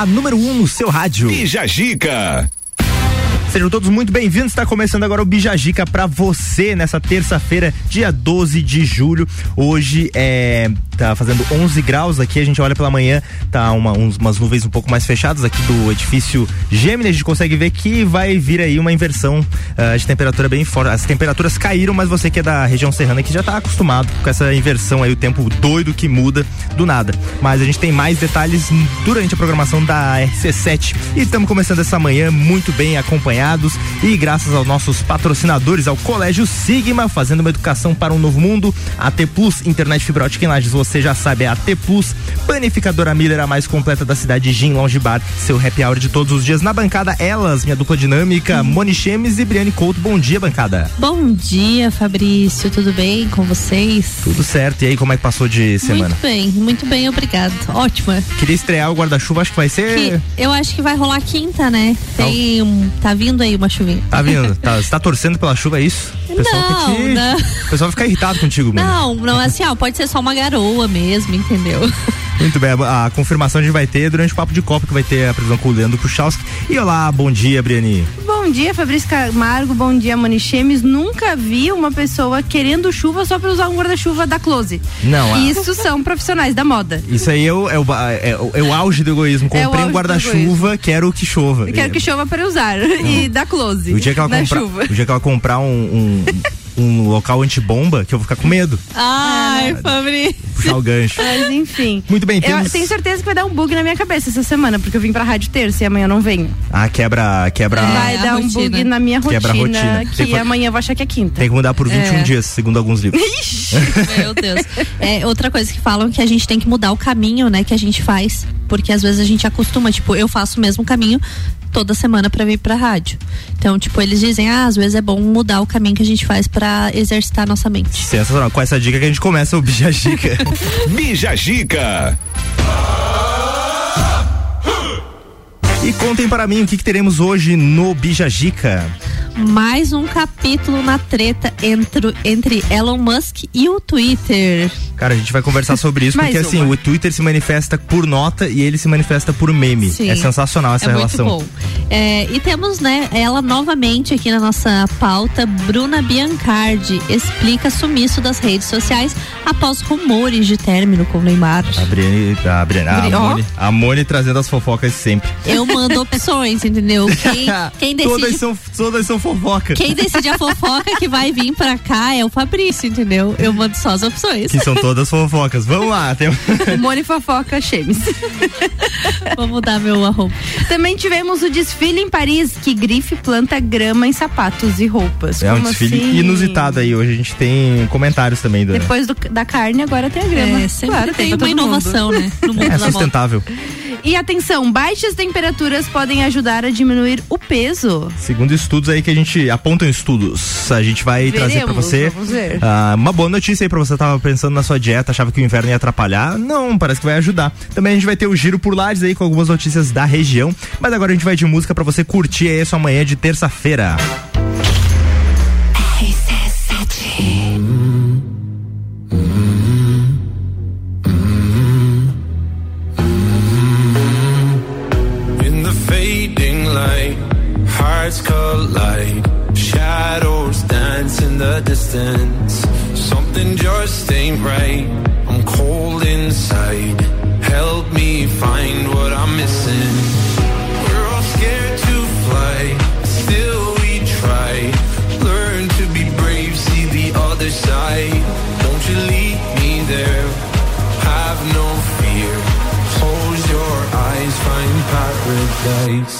a número 1 um no seu rádio. Bija Gica. Sejam todos muito bem-vindos. Está começando agora o Bijagica para você nessa terça-feira, dia 12 de julho. Hoje é tá fazendo 11 graus aqui. A gente olha pela manhã, tá uma, uns, umas nuvens um pouco mais fechadas aqui do edifício Gemini. A gente consegue ver que vai vir aí uma inversão uh, de temperatura bem forte. As temperaturas caíram, mas você que é da região serrana que já está acostumado com essa inversão aí, o tempo doido que muda do nada. Mas a gente tem mais detalhes durante a programação da RC7 e estamos começando essa manhã muito bem acompanhado acompanhados e graças aos nossos patrocinadores, ao Colégio Sigma, fazendo uma educação para um novo mundo, a T Plus, internet fibra ótica em Lages, você já sabe, é a T Plus, panificadora Miller, a mais completa da cidade, Gin Lounge Bar, seu happy hour de todos os dias na bancada, elas, minha dupla dinâmica, hum. Moni Chemes e Briane Couto, bom dia, bancada. Bom dia, Fabrício, tudo bem com vocês? Tudo certo, e aí, como é que passou de semana? Muito bem, muito bem, obrigado, ótima. Queria estrear o guarda-chuva, acho que vai ser... Que eu acho que vai rolar quinta, né? Tem, tá vindo vindo aí uma chuvinha. Tá vindo. Tá, você tá torcendo pela chuva, é isso? O pessoal não, te... não. O pessoal vai ficar irritado contigo, mano. Não, não, assim, ó, pode ser só uma garoa mesmo, entendeu? Muito bem, a, a, confirmação a gente vai ter durante o Papo de Copa, que vai ter a previsão com o Leandro Puchalski. E olá, bom dia, Briani. Bom dia, Fabrício Camargo, bom dia, Mani Chemes. Nunca vi uma pessoa querendo chuva só pra usar um guarda-chuva da Close. Não. Isso são profissionais da moda. Isso aí é o, é o, é o, é o auge do egoísmo. É Comprei é um guarda-chuva, quero que chova. Quero que chova para usar. Não. E da Close. O dia que ela, comprar, o dia que ela comprar um, um um local antibomba que eu vou ficar com medo. Ai, Fabrício. Puxar o gancho. Mas enfim. Muito bem, temos... Eu tenho certeza que vai dar um bug na minha cabeça essa semana, porque eu vim pra rádio terça e amanhã não venho. Ah, quebra. quebra... Vai dar um bug na minha rotina. Quebra a rotina. Que, que amanhã eu vou achar que é quinta. Tem que mudar por 21 é. dias, segundo alguns livros. Ixi, meu Deus. É, outra coisa que falam que a gente tem que mudar o caminho, né, que a gente faz. Porque às vezes a gente acostuma, tipo, eu faço o mesmo caminho toda semana para vir pra rádio. Então, tipo, eles dizem, ah, às vezes é bom mudar o caminho que a gente faz para exercitar nossa mente. Sensacional. Com essa dica que a gente começa o Bija Gica. Bija Gica. E contem para mim o que, que teremos hoje no Bija Gica mais um capítulo na treta entre, entre Elon Musk e o Twitter. Cara, a gente vai conversar sobre isso, porque assim, o Twitter se manifesta por nota e ele se manifesta por meme. Sim, é sensacional essa é relação. Muito bom. É, e temos, né, ela novamente aqui na nossa pauta, Bruna Biancardi explica sumiço das redes sociais após rumores de término com Neymar. A Briane, a, Briane, a, Moni, a Moni trazendo as fofocas sempre. Eu mando opções, entendeu? Quem, quem decide... Todas são, todas são fofoca. Quem decide a fofoca que vai vir pra cá é o Fabrício, entendeu? Eu mando só as opções. Que são todas fofocas. Vamos lá. Tem... Mone Fofoca Chemes. Vou mudar meu arroba. Também tivemos o desfile em Paris, que grife planta grama em sapatos e roupas. É Como um desfile assim? inusitado aí. Hoje a gente tem comentários também. Do... Depois do, da carne, agora tem a grama. É, sempre claro, tem, tem uma inovação, mundo. né? No mundo é sustentável. E atenção, baixas temperaturas podem ajudar a diminuir o peso. Segundo estudos aí que a gente apontam estudos, a gente vai Veremos, trazer para você uh, uma boa notícia aí para você tava pensando na sua dieta, achava que o inverno ia atrapalhar. Não, parece que vai ajudar. Também a gente vai ter o giro por lares aí com algumas notícias da região, mas agora a gente vai de música para você curtir aí a sua manhã de terça-feira. Collide. Shadows dance in the distance. Something just ain't right. I'm cold inside. Help me find what I'm missing. We're all scared to fly. Still we try. Learn to be brave. See the other side. Don't you leave me there. Have no fear. Close your eyes. Find paradise.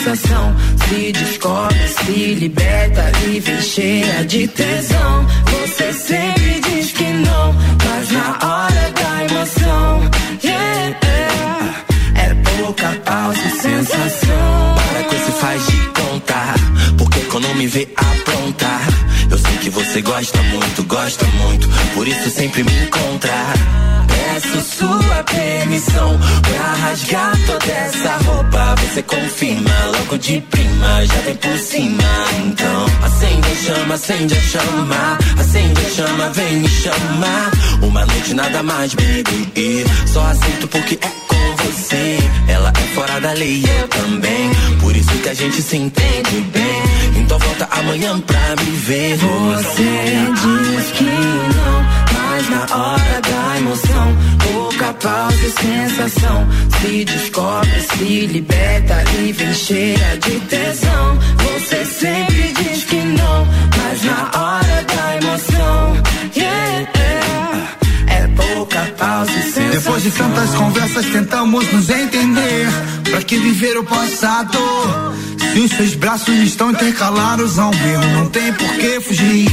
sensação. Se descobre, se liberta e vem cheia de tesão. Você sempre diz que não, mas na hora da emoção, yeah, yeah. é pouca pausa e sensação. Para com esse faz de conta, porque quando me vê aprontar, eu sei que você gosta muito, gosta muito, por isso sempre me encontra. Peço sua permissão pra rasgar toda essa roupa. Você confirma logo de prima, já vem por cima. Então acende a chama, acende a chama, acende a chama, vem me chamar. Uma noite nada mais, baby. Só aceito porque é com você. Ela é fora da lei, eu também. Por isso que a gente se entende bem. Então volta amanhã pra me ver. Você diz que não, mas na hora da emoção, pouca pausa e sensação. Se descobre, se liberta e vem cheia de tesão. Você sempre diz que não, mas na hora da emoção, yeah, yeah, é pouca pausa e sensação. Depois de tantas conversas tentamos nos entender Pra que viver o passado? Se os seus braços estão intercalados ao meu Não tem por que fugir.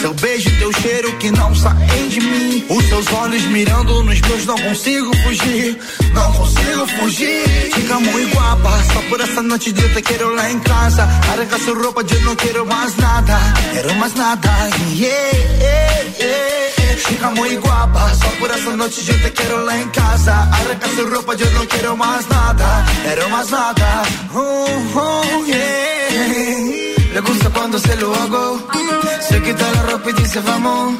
Seu beijo teu cheiro que não saem de mim. Os seus olhos mirando nos meus Não consigo fugir. Não consigo fugir. Fica muito guapa Só por essa noite de eu te quero lá em casa. Arranca sua roupa eu não quero mais nada. Quero mais nada. Yeah, yeah, yeah. Fica muito guapa Só por essa noite eu te quero lá em casa. Arranca sua roupa eu não quero mais nada Quero mais nada oh, oh, yeah. Le gusta cuando se lo hago. Se quita la ropa y dice vamos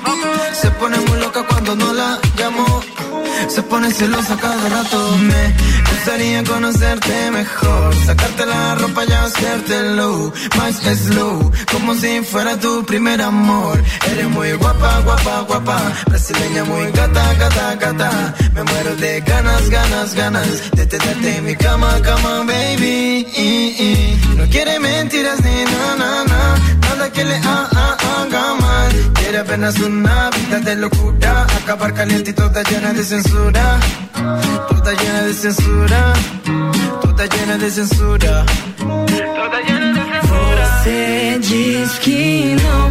Se pone muy loca cuando no la llamo se pone celosa cada rato. Me gustaría conocerte mejor. Sacarte la ropa y hacértelo Más slow Como si fuera tu primer amor. Eres muy guapa, guapa, guapa. Brasileña muy gata, gata, gata. Me muero de ganas, ganas, ganas De tenerte en mi cama, cama, baby. No quiere mentiras ni na, na, na Nada que le ha- ha- haga mal. Quiere apenas una vida de locura. Acabar caliente y toda llena de censura. Toda llena de censura. Toda llena de censura. Toda llena de censura. Você diz que não,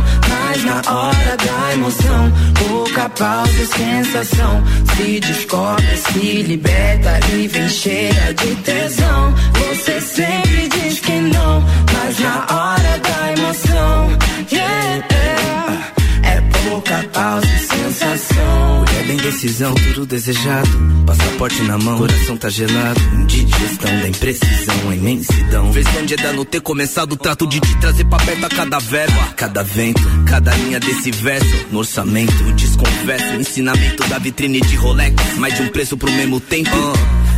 mas na hora da emoção, pouca pausa e sensação. Se descobre, se liberta e vem cheia de tesão. Você sempre diz que não, mas na hora da emoção, yeah, yeah, é pouca pausa e sensação. É bem decisão, tudo desejado. Passaporte na mão, coração tá gelado. Indigestão da imprecisão, a imensidão. Versão de Eda não ter começado. Trato de te trazer pra perto a cada verbo, a cada vento, cada linha desse verso. No orçamento, desconverso. Ensinamento da vitrine de Rolex. Mais de um preço pro mesmo tempo.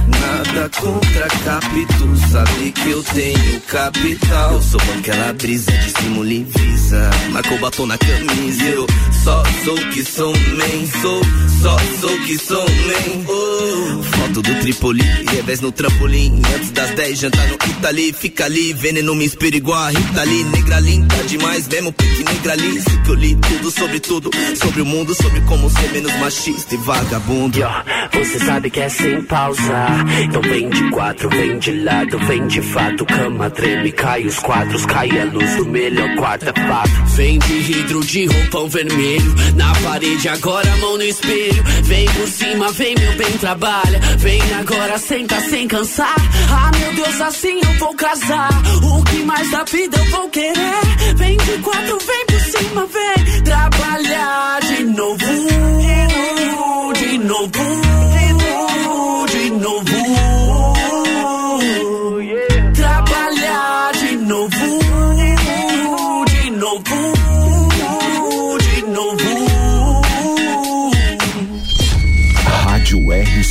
Nada contra capito, sabe que eu tenho capital. Eu sou aquela brisa de e visa. Marcou batom na camisa. Eu só sou que sou man, sou, só sou que sou man. Oh, Foto do Tripoli, revés no trampolim. Antes das 10, jantar no Itali. Fica ali, veneno me inspira igual a Rita Lee. Negra linda demais, mesmo pique negra ali. Sei que eu li tudo sobre tudo. Sobre o mundo, sobre como ser menos machista e vagabundo. Yo, você sabe que é sem pausa. Então vem de quatro, vem de lado, vem de fato. Cama treme, cai os quadros, cai a luz do melhor quarto, é fato. Vem de hidro de roupão vermelho. Na parede, agora mão no espelho. Vem por cima, vem meu bem, trabalha. Vem agora, senta sem cansar. Ah, meu Deus, assim eu vou casar. O que mais da vida eu vou querer? Vem de quatro, vem por cima, vem trabalhar de novo. De novo.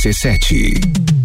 RC7.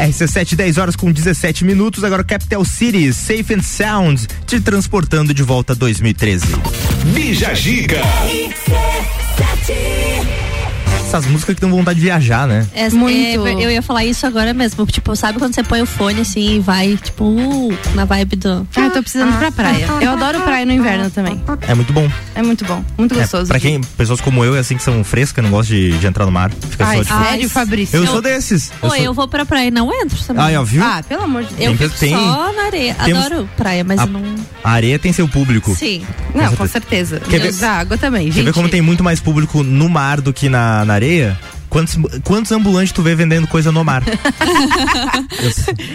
RC7, 10 horas com 17 minutos. Agora Capital City, Safe and Sound, te transportando de volta a 2013. Bija Giga. Essas músicas que dão vontade de viajar, né? É, Muito. é, eu ia falar isso agora mesmo. Tipo, sabe quando você põe o fone assim e vai, tipo, uh, na vibe do. Ah, eu tô precisando ir pra praia. Eu adoro praia no inverno também. É muito bom. É muito bom, muito É, gostoso. pra quem, pessoas como eu, é assim que são frescas, não gostam de, de entrar no mar. Fica Ai, só tipo. sério, Fabrício? Eu sou desses. Pô, sou... eu vou pra praia e não entro também. Ai, ó, viu? Ah, pelo amor de Deus. eu tem- fico tem- só na areia. temos- Adoro praia, mas A- eu não. A areia tem seu público. Sim. Não, com certeza. Quer ver- Deus da água também, Quer gente. ver como tem muito mais público no mar do que na, na areia? Quantos, quantos ambulantes tu vê vendendo coisa no mar?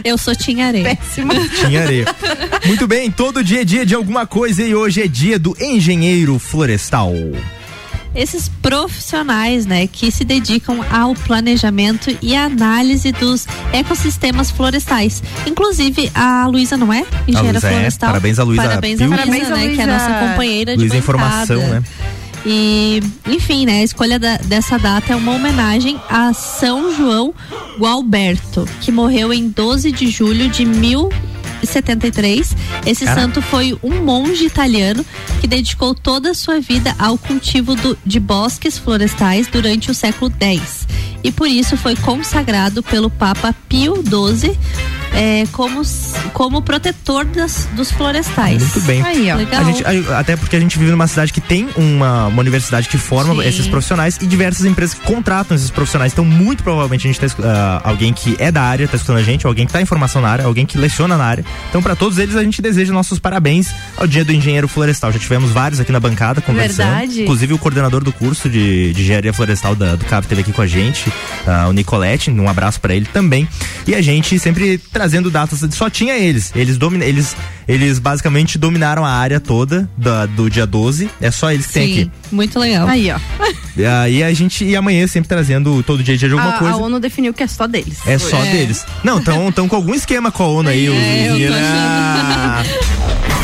eu Eu sou Tinha Areia. Péssimo. tinha areia. Muito bem, todo dia é dia de alguma coisa e hoje é dia do engenheiro florestal. Esses profissionais, né, que se dedicam ao planejamento e análise dos ecossistemas florestais. Inclusive, a Luísa, não é? Engenheira Luísa é. florestal. Parabéns a Luísa Parabéns a. Luísa, né, que é a nossa companheira de Luísa bancada. Informação, né? E, enfim, né, a escolha da- dessa data é uma homenagem a São João Gualberto, que morreu em 12 de julho de 1073. Esse Cara. santo foi um monge italiano que dedicou toda a sua vida ao cultivo do- de bosques florestais durante o século X. E por isso foi consagrado pelo Papa Pio XII é, como, como protetor das, dos florestais. Muito bem. Aí, ó. Legal. A gente, até porque a gente vive numa cidade que tem uma, uma universidade que forma Sim. esses profissionais e diversas empresas que contratam esses profissionais. Então, muito provavelmente a gente tá ah, alguém que é da área tá escutando a gente, alguém que tá em formação na área, alguém que leciona na área. Então, para todos eles, a gente deseja nossos parabéns ao Dia do Engenheiro Florestal. Já tivemos vários aqui na bancada conversando. Verdade. Inclusive o coordenador do curso de, de Engenharia Florestal da, do CAP esteve aqui com a gente, ah, o Nicolete, um abraço para ele também. E a gente sempre trazendo datas, só tinha eles. Eles, domina, eles, eles basicamente dominaram a área toda da- do dia 12. É só eles que tem Sim, aqui. muito legal. Aí, ó. E aí a gente, e amanhã sempre trazendo todo dia de alguma A, coisa. a ONU definiu que é só deles. É só É. deles. Não, estão tão com algum esquema com a ONU aí, os É, eu tô engenheiros.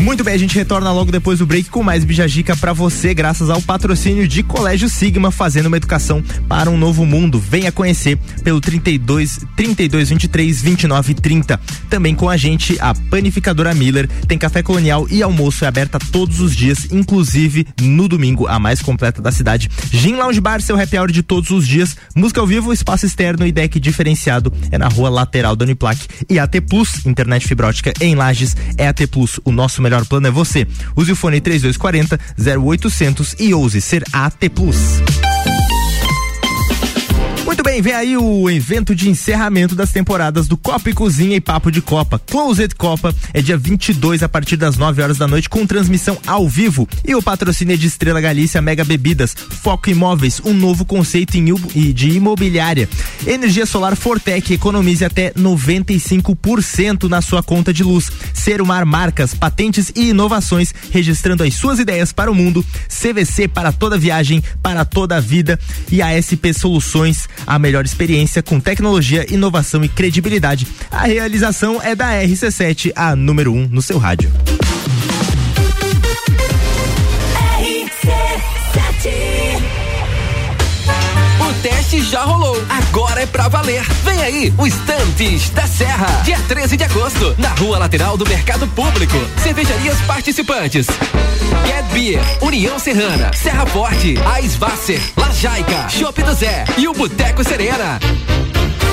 Muito bem, a gente retorna logo depois do break com mais Bijagica pra você, graças ao patrocínio de Colégio Sigma, fazendo uma educação para um novo mundo. Venha conhecer pelo 32 32 23 29 30. Também com a gente a panificadora Miller, tem café colonial e almoço é aberta todos os dias, inclusive no domingo, a mais completa da cidade. Gin Lounge Bar, seu happy hour de todos os dias. Música ao vivo, espaço externo e deck diferenciado é na rua lateral da Uniplac. E AT Plus, internet fibra ótica em Lages, é AT Plus. O nosso melhor plano é você. Use o fone 3240 0800 e ouse ser AT Plus. Muito bem, vem aí o evento de encerramento das temporadas do Copa e Cozinha e Papo de Copa. Closet Copa é dia 22 a partir das 9 horas da noite com transmissão ao vivo. E o patrocínio é de Estrela Galícia Mega Bebidas, Foco Imóveis, um novo conceito de imobiliária. Energia solar Fortec economize até 95% na sua conta de luz. Serumar marcas, patentes e inovações, registrando as suas ideias para o mundo. CVC para toda viagem, para toda vida. E a SP Soluções, a melhor experiência com tecnologia, inovação e credibilidade. A realização é da RC7, a número 1 um no seu rádio. Já rolou, agora é pra valer. Vem aí, o Estantes da Serra. Dia 13 de agosto, na rua lateral do Mercado Público. Cervejarias participantes. Get Beer, União Serrana, Serra Forte, Aisvasser, Lajaica, Chopp do Zé e o Boteco Serena.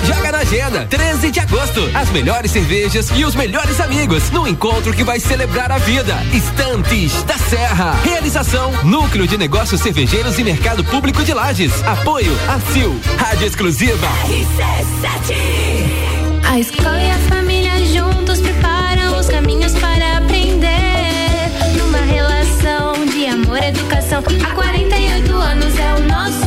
Joga na agenda, 13 de agosto. As melhores cervejas e os melhores amigos no encontro que vai celebrar a vida. Estantes da Serra. Realização: Núcleo de Negócios Cervejeiros e Mercado Público de Lages. Apoio: ACIL. Rádio Exclusiva. A escola e a família juntos preparam os caminhos para aprender. Numa relação de amor e educação. Há 48 anos é o nosso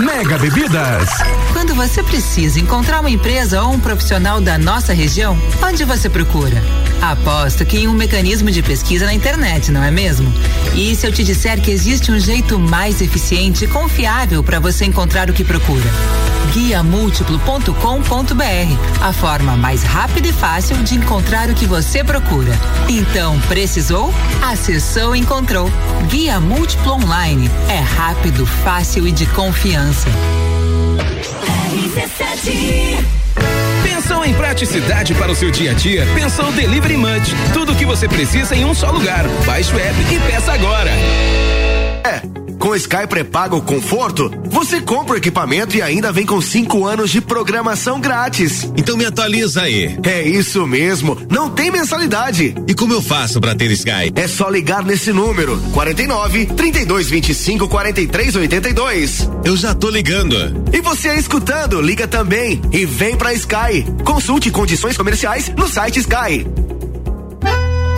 Mega Bebidas. Quando você precisa encontrar uma empresa ou um profissional da nossa região, onde você procura? Aposto que em um mecanismo de pesquisa na internet, não é mesmo? E se eu te disser que existe um jeito mais eficiente e confiável para você encontrar o que procura? guiamúltiplo.com.br, a forma mais rápida e fácil de encontrar o que você procura. Então, precisou? Acessou e encontrou. Guia Múltiplo Online é rápido, fácil e de confiança. Pensou em praticidade para o seu dia a dia? Pensou Delivery Munch. Tudo o que você precisa em um só lugar. Baixe o app e peça agora. É, com Sky Pré-Pago Conforto, você compra o equipamento e ainda vem com cinco anos de programação grátis. Então me atualiza aí. É isso mesmo, não tem mensalidade. E como eu faço para ter Sky? É só ligar nesse número: 49 32 25 43 82. Eu já tô ligando. E você aí escutando, liga também e vem pra Sky. Consulte condições comerciais no site Sky.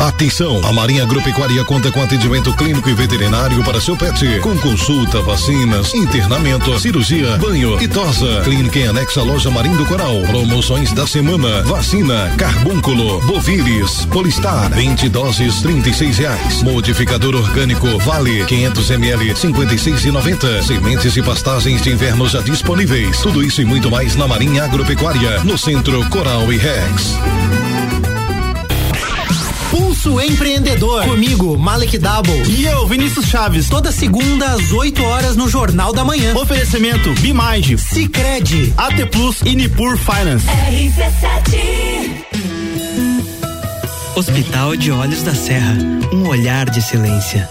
Atenção! A Marinha Agropecuária conta com atendimento clínico e veterinário para seu pet, com consulta, vacinas, internamento, cirurgia, banho e tosa. Clínica em anexo à loja Marinho do Coral. Promoções da semana: vacina, carbúnculo, boviris, polistar, 20 doses, 36 reais. Modificador orgânico Vale, 500 ml, 56 e 90. Sementes e pastagens de inverno já disponíveis. Tudo isso e muito mais na Marinha Agropecuária, no centro Coral e Rex. Pulso Empreendedor. Comigo, Malek Double. E eu, Vinícius Chaves. Toda segunda às 8 horas no Jornal da Manhã. Oferecimento Bimind, Cicred, AT Plus e Nipur Finance. RC7 Hospital de Olhos da Serra. Um olhar de excelência.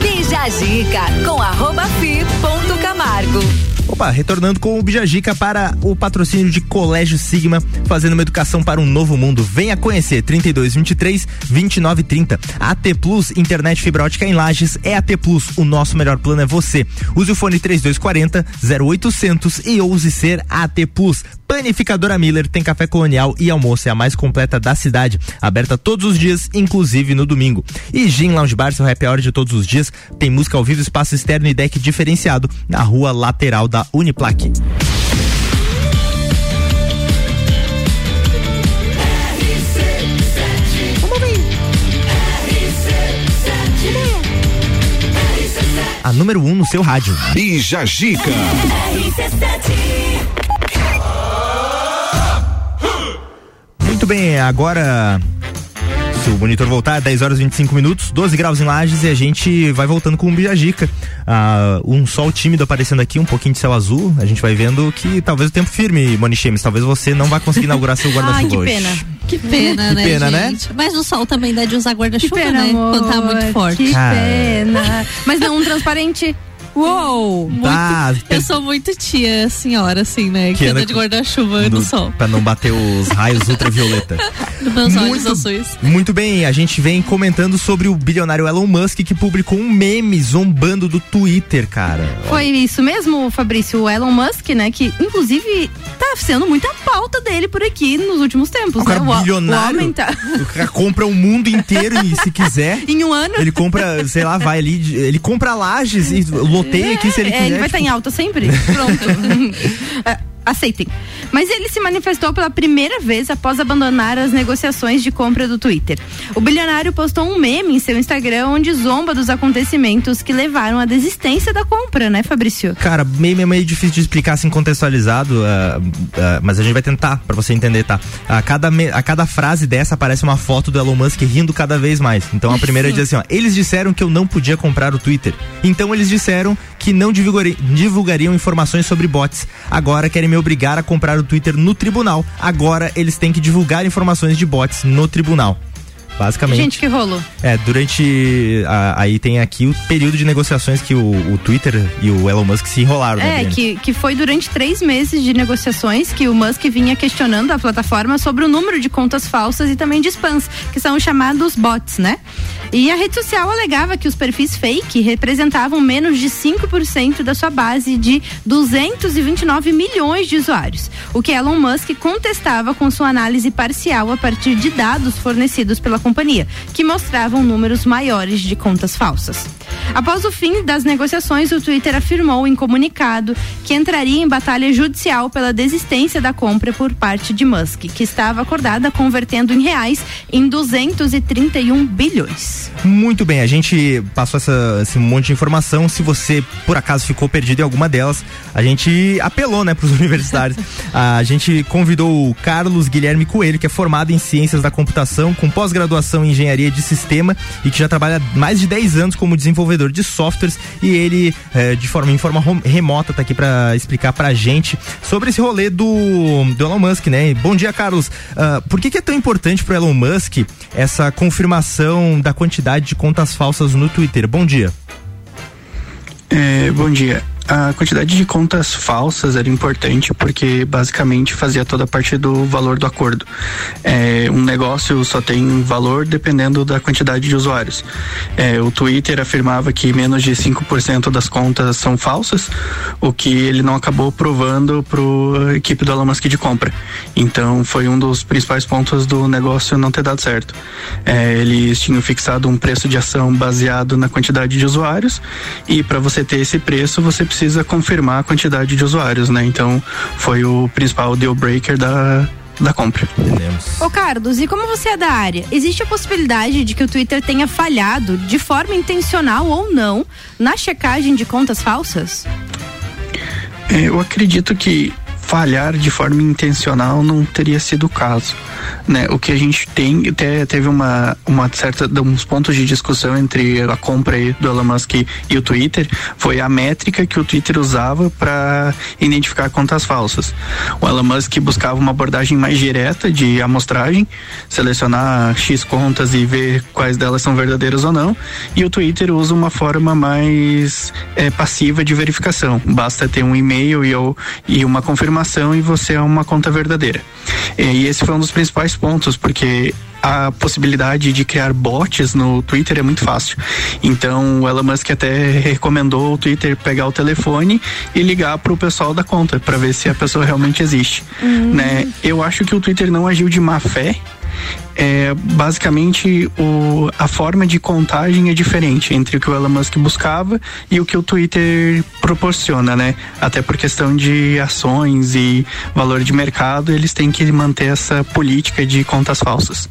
Bija Zica com arroba fi ponto Camargo. Opa, retornando com o Bijagica para o patrocínio de Colégio Sigma, fazendo uma educação para um novo mundo. Venha conhecer 3223 2930. AT Plus, internet fibra ótica em Lages é AT Plus. O nosso melhor plano é você. Use o fone 3240 0800 e ouse ser AT Plus. Panificadora Miller tem café colonial e almoço é a mais completa da cidade, aberta todos os dias, inclusive no domingo. E Gin Lounge Bar, seu happy hour de todos os dias, tem música ao vivo, espaço externo e deck diferenciado na rua lateral da Uniplaque. A número 1 um no seu rádio. Bija Gica. Bem, agora se o monitor voltar, 10 horas e 25 minutos, 12 graus em Lages e a gente vai voltando com o Bijagica. Ah, um sol tímido aparecendo aqui, um pouquinho de céu azul. A gente vai vendo que talvez o tempo firme, Moni Chemes, talvez você não vai conseguir inaugurar seu guarda-chuva hoje. Que pena, Que né, pena, né? Mas o sol também dá de usar guarda-chuva, Que pena, né? amor, Quando tá muito forte. Que Cara. pena. Mas não um transparente. Uou! Tá, Eu sou muito tia, senhora, assim, né? Que, Que anda anda de guarda-chuva no do- sol. Pra não bater os raios ultravioleta. Nos meus olhos Muito- azuis. Muito bem, a gente vem comentando sobre o bilionário Elon Musk que publicou um meme zombando do Twitter, cara. Foi isso mesmo, Fabrício, o Elon Musk, né? Que inclusive tá sendo muita pauta dele por aqui nos últimos tempos, O cara né? O, bilionário. o homem tá O cara compra o mundo inteiro e se quiser. em um ano. Ele compra, sei lá, vai ali, ele compra lajes e loteia aqui se ele É, quiser. ele vai estar tipo, em alta sempre. Pronto. Aceitem. Mas ele se manifestou pela primeira vez após abandonar as negociações de compra do Twitter. O bilionário postou um meme em seu Instagram onde zomba dos acontecimentos que levaram à desistência da compra, né, Fabrício? Cara, meme é meio difícil de explicar assim contextualizado, ah, ah, mas a gente vai tentar pra você entender, tá? A cada, a cada frase dessa aparece uma foto do Elon Musk rindo cada vez mais. Então a primeira diz assim, ó, eles disseram que eu não podia comprar o Twitter. Então eles disseram que não divulgari- divulgariam informações sobre bots. Agora querem me obrigar a comprar o Twitter no tribunal. Agora eles têm que divulgar informações de bots no tribunal. Basicamente. Gente, que rolo. É, durante. a- aí tem aqui o período de negociações que o, o Twitter e o Elon Musk se enrolaram, né? É, que, que foi durante três meses de negociações que o Musk vinha questionando a plataforma sobre o número de contas falsas e também de spams, que são os chamados bots, né? E a rede social alegava que os perfis fake representavam menos de 5% da sua base de 229 milhões de usuários, o que Elon Musk contestava com sua análise parcial a partir de dados fornecidos pela companhia, que mostravam números maiores de contas falsas. Após o fim das negociações, o Twitter afirmou em comunicado que entraria em batalha judicial pela desistência da compra por parte de Musk, que estava acordada convertendo em reais em 231 bilhões. Muito bem, a gente passou essa, esse monte de informação. Se você, por acaso, ficou perdido em alguma delas, a gente apelou, né, pros universitários. a gente convidou o Carlos Guilherme Coelho, que é formado em Ciências da Computação, com pós-graduação pós-graduação em engenharia de sistema e que já trabalha mais de 10 anos como desenvolvedor de softwares e ele eh, de forma em forma remota tá aqui para explicar pra gente sobre esse rolê do, do Elon Musk, né? Bom dia, Carlos. Ah, por que, que é tão importante pro Elon Musk essa confirmação da quantidade de contas falsas no Twitter? Bom dia. É, bom dia. A quantidade de contas falsas era importante porque basicamente fazia toda a parte do valor do acordo. É, um negócio só tem valor dependendo da quantidade de usuários. É, o Twitter afirmava que menos de 5% das contas são falsas, o que ele não acabou provando para a equipe do Elon Musk de compra. Então foi um dos principais pontos do negócio não ter dado certo. É, eles tinham fixado um preço de ação baseado na quantidade de usuários e para você ter esse preço você precisa confirmar a quantidade de usuários, né? Então foi o principal deal breaker da da compra. Entendemos. Ô Carlos, e como você é da área, existe a possibilidade de que o Twitter tenha falhado, de forma intencional ou não, na checagem de contas falsas? É, eu acredito que falhar de forma intencional não teria sido o caso, né? O que a gente tem até teve uma uma certa uns pontos de discussão entre a compra do Elon Musk e o Twitter foi a métrica que o Twitter usava para identificar contas falsas. O Elon Musk buscava uma abordagem mais direta de amostragem, selecionar x contas e ver quais delas são verdadeiras ou não, e o Twitter usa uma forma mais é, passiva de verificação. Basta ter um e-mail e, e uma confirmação e você é uma conta verdadeira. E esse foi um dos principais pontos, porque a possibilidade de criar bots no Twitter é muito fácil. Então o Elon Musk até recomendou o Twitter pegar o telefone e ligar para o pessoal da conta para ver se a pessoa realmente existe. Né? Eu acho que o Twitter não agiu de má fé. É, basicamente o, a forma de contagem é diferente entre o que o Elon Musk buscava e o que o Twitter proporciona, né? Até por questão de ações e valor de mercado, eles têm que manter essa política de contas falsas.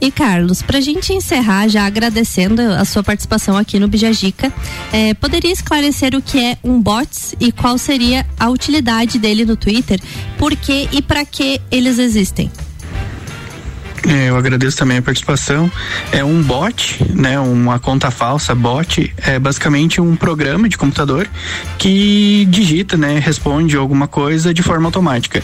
E Carlos, pra gente encerrar, já agradecendo a sua participação aqui no Bijagica, eh, poderia esclarecer o que é um bots e qual seria a utilidade dele no Twitter, por que e para que eles existem? É, eu agradeço também a participação. É um bot, né? Uma conta falsa, bot, é basicamente um programa de computador que digita, né? Responde alguma coisa de forma automática.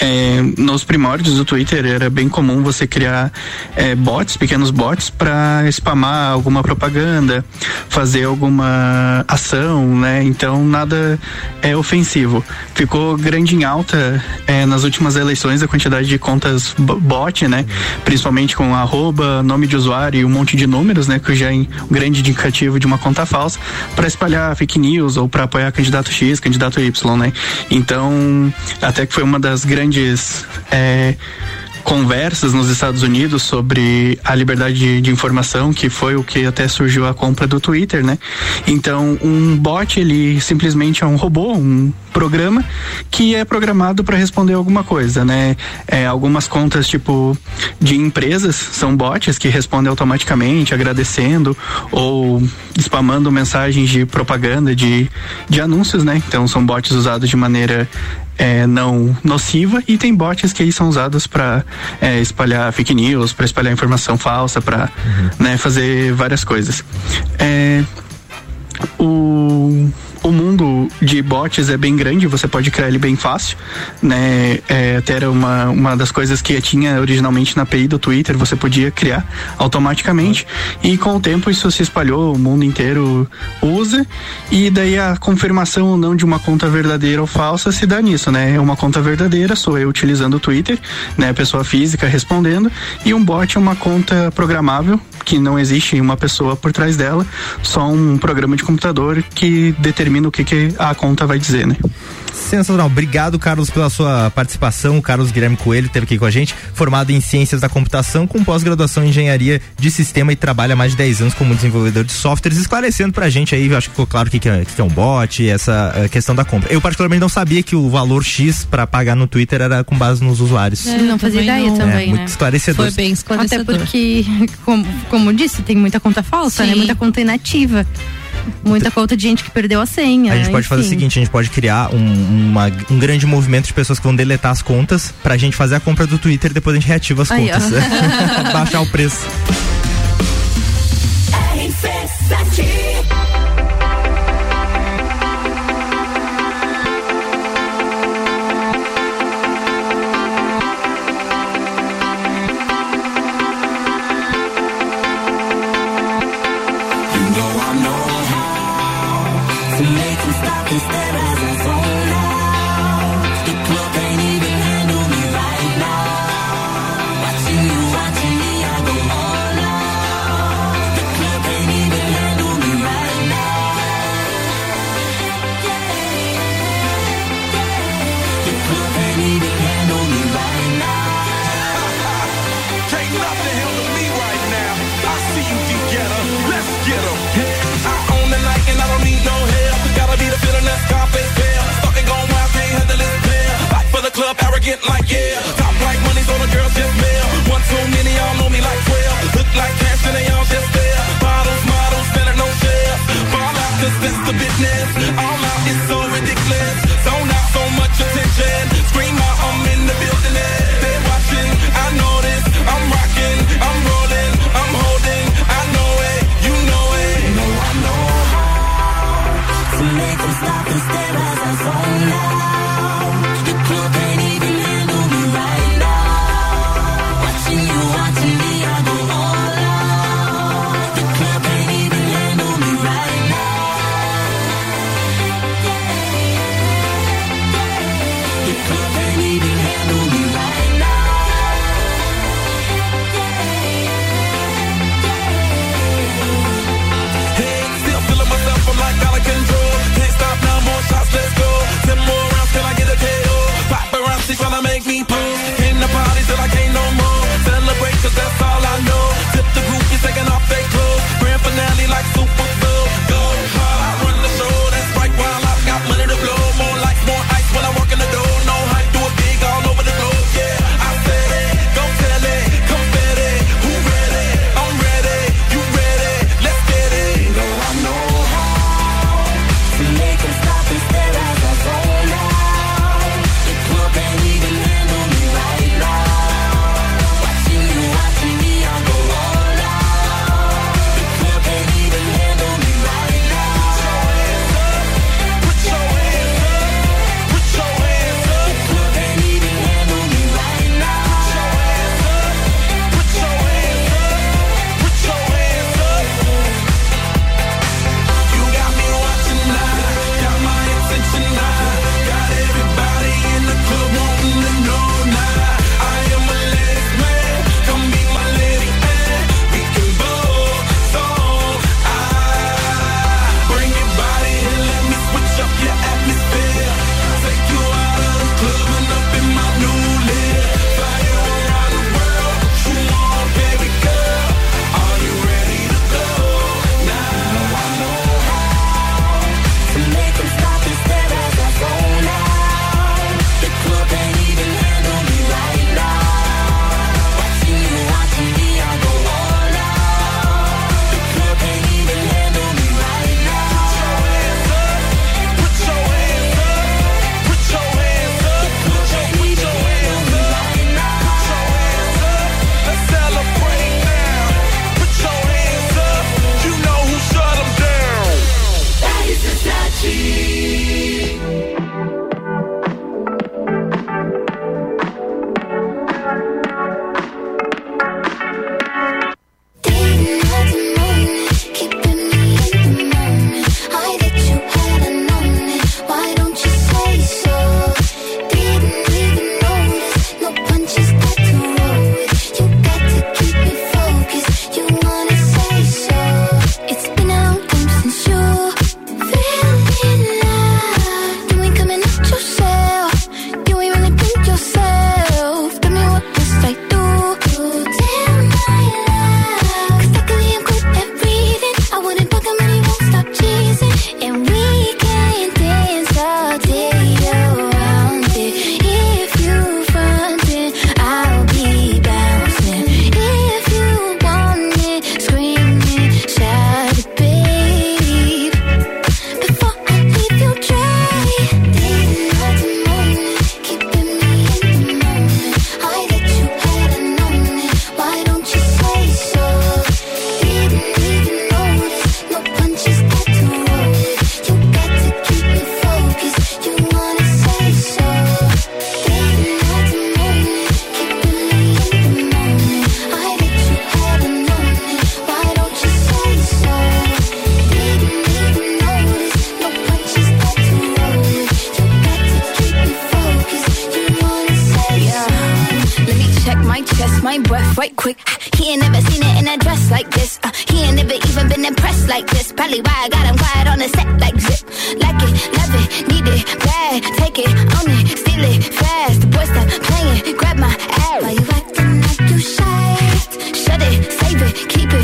É, nos primórdios do Twitter era bem comum você criar é, bots, pequenos bots, para spamar alguma propaganda, fazer alguma ação, né? Então nada é ofensivo. Ficou grande em alta é, nas últimas eleições a quantidade de contas bo- bot, né? Principalmente com arroba, nome de usuário e um monte de números, né? Que já é um grande indicativo de uma conta falsa para espalhar fake news ou para apoiar candidato X, candidato Y, né? Então, até que foi uma das grandes é, conversas nos Estados Unidos sobre a liberdade de, de informação, que foi o que até surgiu a compra do Twitter, né? Então, um bot, ele simplesmente é um robô, um programa que é programado para responder alguma coisa, né? É, algumas contas, tipo, de empresas são bots que respondem automaticamente, agradecendo ou spamando mensagens de propaganda, de, de anúncios, né? Então, são bots usados de maneira é, não nociva e tem bots que aí são usados para espalhar fake news, para espalhar informação falsa, para né, fazer várias coisas. É, o o mundo de bots é bem grande, você pode criar ele bem fácil, né? É, até era uma, uma das coisas que tinha originalmente na API do Twitter, você podia criar automaticamente e com o tempo isso se espalhou, o mundo inteiro usa e daí a confirmação ou não de uma conta verdadeira ou falsa se dá nisso, né? É uma conta verdadeira, sou eu utilizando o Twitter, né? Pessoa física respondendo e um bot é uma conta programável que não existe uma pessoa por trás dela, só um programa de computador que determina o que, que a conta vai dizer, né? Sensacional. Obrigado, Carlos, pela sua participação. O Carlos Guilherme Coelho esteve aqui com a gente, formado em Ciências da Computação, com pós-graduação em Engenharia de Sistema e trabalha há mais de 10 anos como desenvolvedor de softwares, esclarecendo pra gente aí, acho que ficou claro o que, que, é, que é um bot, essa eh, questão da compra. Eu, particularmente, não sabia que o valor X para pagar no Twitter era com base nos usuários. É, não fazia também ideia não. também, É, muito né? esclarecedor. Foi bem esclarecedor. Até porque, como, como disse, tem muita conta falsa, Sim. né? Muita conta inativa. Muita conta de gente que perdeu a senha. A gente pode enfim. fazer o seguinte: a gente pode criar um, uma, um grande movimento de pessoas que vão deletar as contas pra gente fazer a compra do Twitter e depois a gente reativa as Aí, contas. Baixar o preço. RC7 arrogant like yeah. Top like money, so the girls just mail. One too many, y'all know me like 12. Look like cash and they all just there. Bottles, models, better no share. Fall out, cause that's the business. All out is so ridiculous. Zone out, so much attention. Scream out,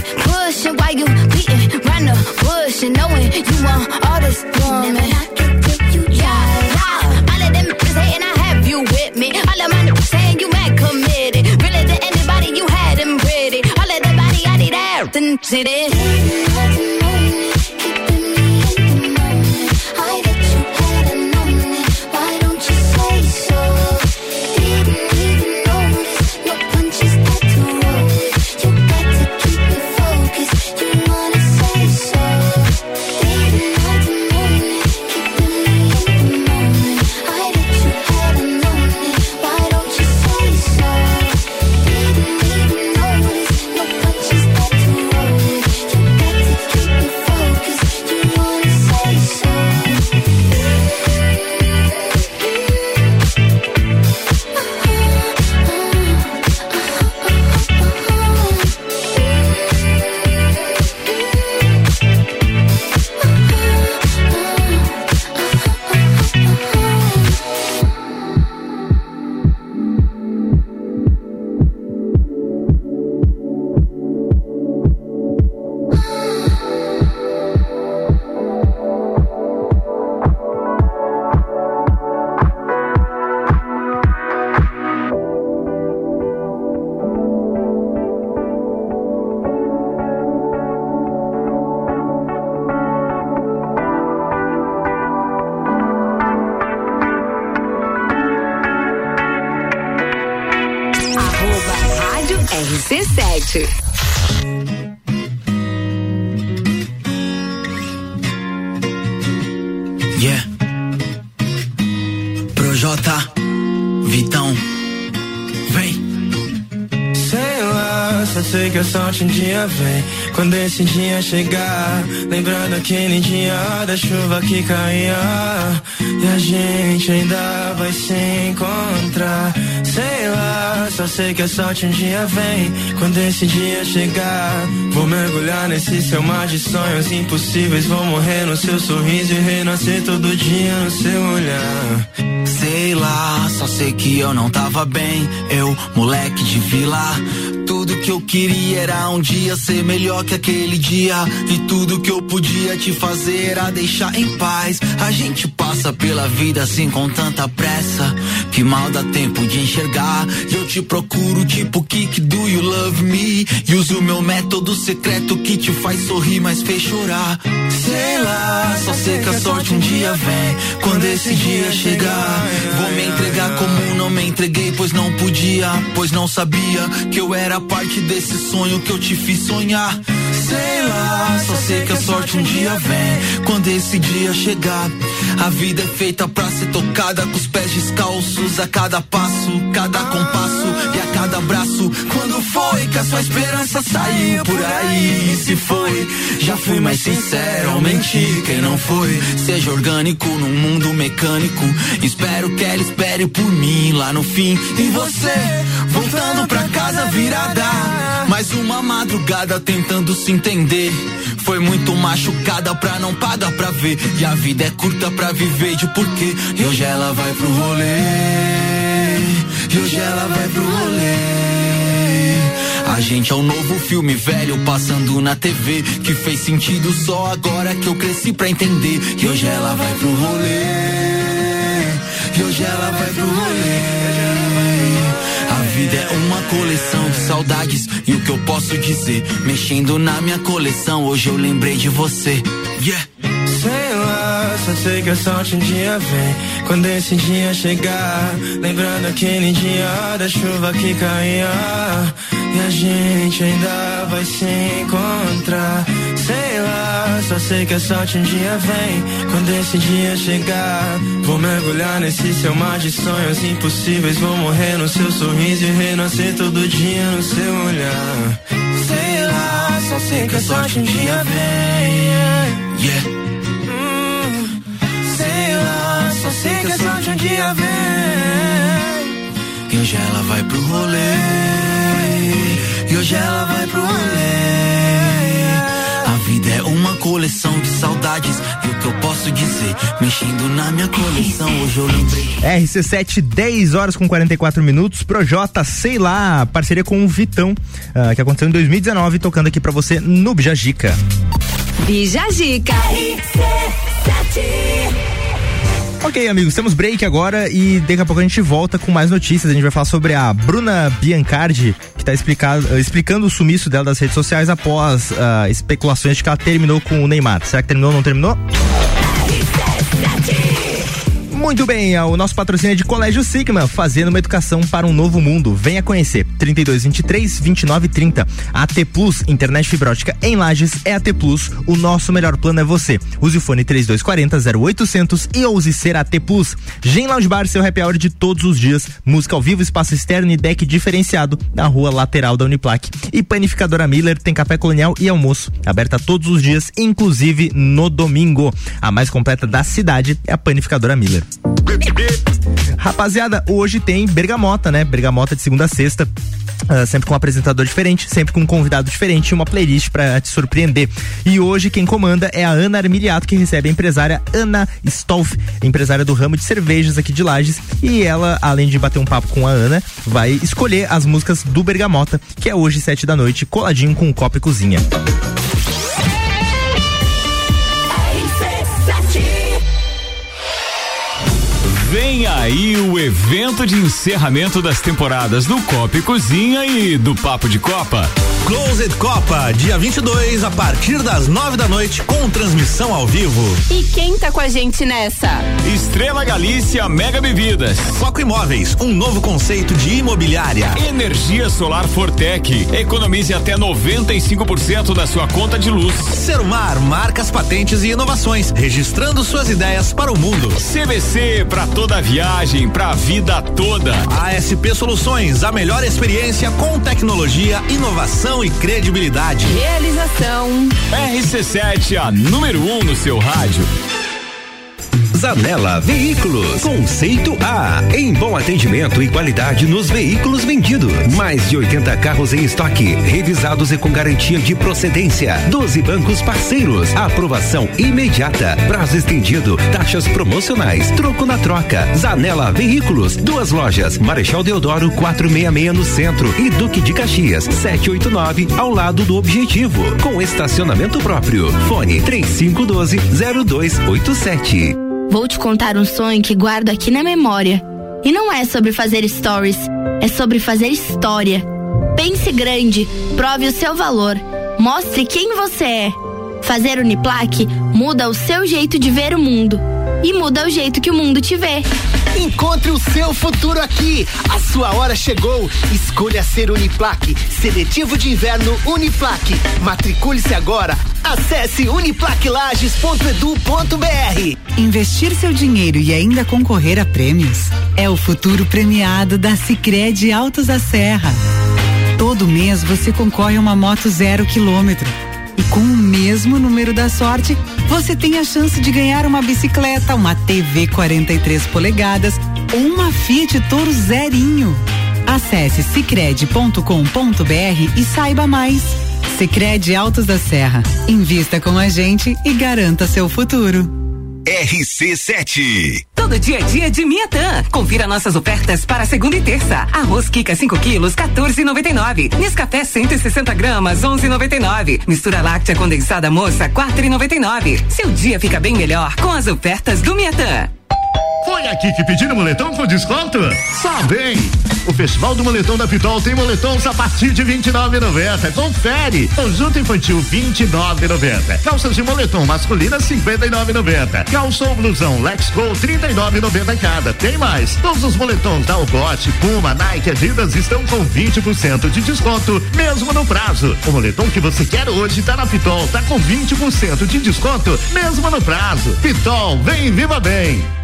pushing. Why you beating round the bush and knowing you want all this woman? Never it you try. Yeah, all of them niggas hating, I have you with me. All of my niggas saying you mad committed. Really to anybody you had them pretty. All of the body I need out and sit sorte um dia vem. Quando esse dia chegar, lembrando aquele dia da chuva que caía. E a gente ainda vai se encontrar. Sei lá, só sei que a sorte um dia vem. Quando esse dia chegar, vou mergulhar nesse seu mar de sonhos impossíveis. Vou morrer no seu sorriso e renascer todo dia no seu olhar. Sei lá, só sei que eu não tava bem. Eu, moleque de vila. Tudo que eu queria era um dia ser melhor que aquele dia. E tudo que eu podia te fazer era deixar em paz. A gente passa pela vida assim com tanta pressa. Que mal dá tempo de enxergar. Eu te procuro tipo Kik, do you love me? E uso meu método secreto que te faz sorrir, mas fez chorar. Só sei que a sorte um dia vem. Quando esse dia chegar, vou me entregar como não me entreguei, pois não podia, pois não sabia que eu era parte desse sonho que eu te fiz sonhar. Sei lá, só sei que a sorte um dia vem. Quando esse dia chegar, a vida é feita pra ser tocada com os pés descalços a cada passo, cada compasso e a cada abraço. Quando foi que a sua esperança saiu por aí? E se foi, já fui mais sincero ao. Quem não foi, seja orgânico num mundo mecânico. Espero que ela espere por mim lá no fim. E você, voltando pra casa virada. Mais uma madrugada tentando se entender. Foi muito machucada pra não pagar pra ver. E a vida é curta pra viver de porquê. E hoje ela vai pro rolê. E hoje ela vai pro rolê. A gente é um novo filme velho passando na TV que fez sentido só agora que eu cresci pra entender. E hoje ela vai pro rolê. E hoje ela vai pro rolê. Vida é uma coleção de saudades e o que eu posso dizer, mexendo na minha coleção, hoje eu lembrei de você. Yeah. Sei lá, só sei que a sorte um dia vem. Quando esse dia chegar, lembrando aquele dia da chuva que caía. E a gente ainda vai se encontrar. Sei lá, só sei que a sorte um dia vem. Quando esse dia chegar, vou mergulhar nesse seu mar de sonhos impossíveis. Vou morrer no seu sorriso e renascer todo dia no seu olhar. Sei lá, só sei que a sorte um dia vem. Yeah. Hum, sei lá, só sei que a sorte um dia vem. E Hoje ela vai pro rolê. A vida é uma coleção de saudades. E o que eu posso dizer? Mexendo na minha coleção, hoje eu lembrei. RC7, 10 horas com 44 minutos. Projota, sei lá, parceria com o Vitão, uh, que aconteceu em 2019, tocando aqui pra você no Bijajica. Bijajica. RC7 Ok, amigos, temos break agora e daqui a pouco a gente volta com mais notícias. A gente vai falar sobre a Bruna Biancardi, que está explicando o sumiço dela das redes sociais após ah, especulações de que ela terminou com o Neymar. Será que terminou ou não terminou? Muito bem, o nosso patrocínio é de Colégio Sigma, fazendo uma educação para um novo mundo. Venha conhecer. 3223 2930. AT Plus, internet fibra ótica em Lages é AT Plus. O nosso melhor plano é você. Use o fone 3240 0800 e ouse ser AT Plus. Gen Lounge Bar, seu happy hour de todos os dias. Música ao vivo, espaço externo e deck diferenciado na rua lateral da Uniplac. E Panificadora Miller tem café colonial e almoço. Aberta todos os dias, inclusive no domingo. A mais completa da cidade é a Panificadora Miller. Rapaziada, hoje tem Bergamota, né? Bergamota de segunda a sexta. ah, sempre com um apresentador diferente, sempre com um convidado diferente e uma playlist pra te surpreender. E hoje quem comanda é a Ana Armiliato, que recebe a empresária Ana Stolf, empresária do ramo de cervejas aqui de Lages. E ela, além de bater um papo com a Ana, vai escolher as músicas do Bergamota, que é hoje, sete da noite, coladinho com o copo e cozinha. vê Vem aí o evento de encerramento das temporadas do Copa e Cozinha e do Papo de Copa. Closed Copa, dia 22, a partir das 9 da noite, com transmissão ao vivo. E quem tá com a gente nessa? Estrela Galícia Mega Bebidas. Foco Imóveis, um novo conceito de imobiliária. Energia Solar Fortec. Economize até 95% da sua conta de luz. Serumar, marcas, patentes e inovações, registrando suas ideias para o mundo. CVC para toda viagem, pra vida toda. ASP Soluções, a melhor experiência com tecnologia, inovação e credibilidade. Realização. RC7, a número 1 um no seu rádio. Zanela Veículos. Conceito A. Em bom atendimento e qualidade nos veículos vendidos. Mais de 80 carros em estoque, revisados e com garantia de procedência. 12 bancos parceiros. Aprovação imediata. Prazo estendido. Taxas promocionais. Troco na troca. Zanela Veículos. Duas lojas. Marechal Deodoro 466 no centro e Duque de Caxias 789 ao lado do Objetivo. Com estacionamento próprio. Fone 3512 0287. Vou te contar um sonho que guardo aqui na memória. E não é sobre fazer stories, é sobre fazer história. Pense grande, prove o seu valor, mostre quem você é. Fazer Uniplaque muda o seu jeito de ver o mundo e muda o jeito que o mundo te vê. Encontre o seu futuro aqui. A sua hora chegou. Escolha ser Uniplaque. Seletivo de inverno Uniplaque. Matricule-se agora. Acesse uniplaquilages.edu.br. Investir seu dinheiro e ainda concorrer a prêmios é o futuro premiado da Sicredi Altos da Serra. Todo mês você concorre a uma moto zero quilômetro. E com o mesmo número da sorte, você tem a chance de ganhar uma bicicleta, uma TV 43 polegadas ou uma Fiat Toro zerinho. Acesse cicred.com.br e saiba mais. Sicredi Altos da Serra. Invista com a gente e garanta seu futuro. RC7. Todo dia a dia de Miatã. Confira nossas ofertas para segunda e terça. Arroz Kika 5 quilos, 14,99. Nescafé 160 gramas, 11,99. Mistura láctea condensada moça, 4,99. Seu dia fica bem melhor com as ofertas do Miatã. Foi aqui que pediram moletom com desconto? Só bem! O Festival do Moletom da Pitol tem moletons a partir de 29,90. Confere! Conjunto infantil 29,90. Calças de moletom masculina 59,90. Calção blusão Lex Go 39,90 cada. Tem mais! Todos os moletons da Algote, Puma, Nike, Adidas estão com 20% de desconto, mesmo no prazo. O moletom que você quer hoje tá na Pitol, tá com 20% de desconto, mesmo no prazo. Pitol, vem viva bem!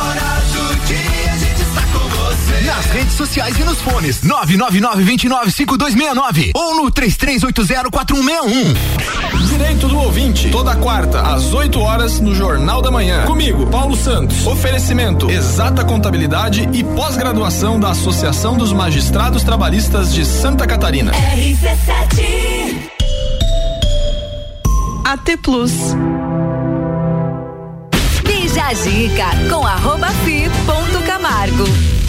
nas redes sociais e nos fones 999-295269 ou no 33804161. Direito do ouvinte, toda quarta, às 8 horas, no Jornal da Manhã. Comigo, Paulo Santos. Oferecimento: Exata Contabilidade e pós-graduação da Associação dos Magistrados Trabalhistas de Santa Catarina. RC7 AT Plus. Bija a Gica com arroba fi ponto Camargo.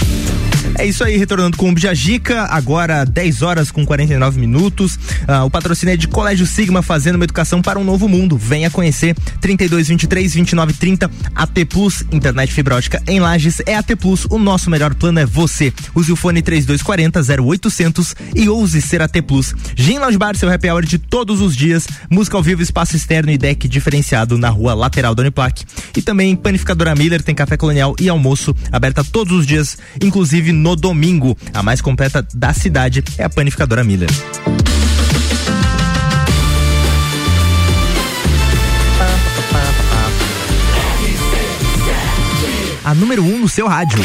É isso aí, retornando com o Bijagica, agora 10 horas com 49 minutos. Ah, o patrocínio é de Colégio Sigma, fazendo uma educação para um novo mundo. Venha conhecer 32 23 29 30 AT Plus, internet fibra ótica em Lages é AT Plus. O nosso melhor plano é você. Use o fone 3240 0800 e ouse ser AT Plus. Gin Lounge Bar, seu happy hour de todos os dias. Música ao vivo, espaço externo e deck diferenciado na rua lateral da Uniplac. E também Panificadora Miller tem café colonial e almoço aberta todos os dias, inclusive no domingo. A mais completa da cidade é a Panificadora Miller. A número 1 um no seu rádio.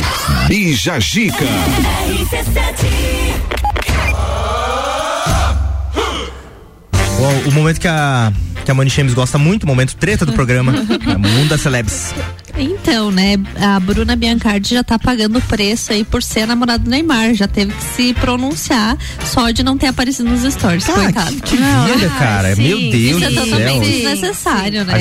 Bija Gica. O, o momento que a, que a Money James gosta muito, o momento treta do programa. é o Mundo das Celebs. Então, né, a Bruna Biancardi já tá pagando o preço aí por ser namorada do Neymar, já teve que se pronunciar só de não ter aparecido nos stories, coitado. Que vida, cara. Meu Deus Isso é do céu. totalmente desnecessário, né?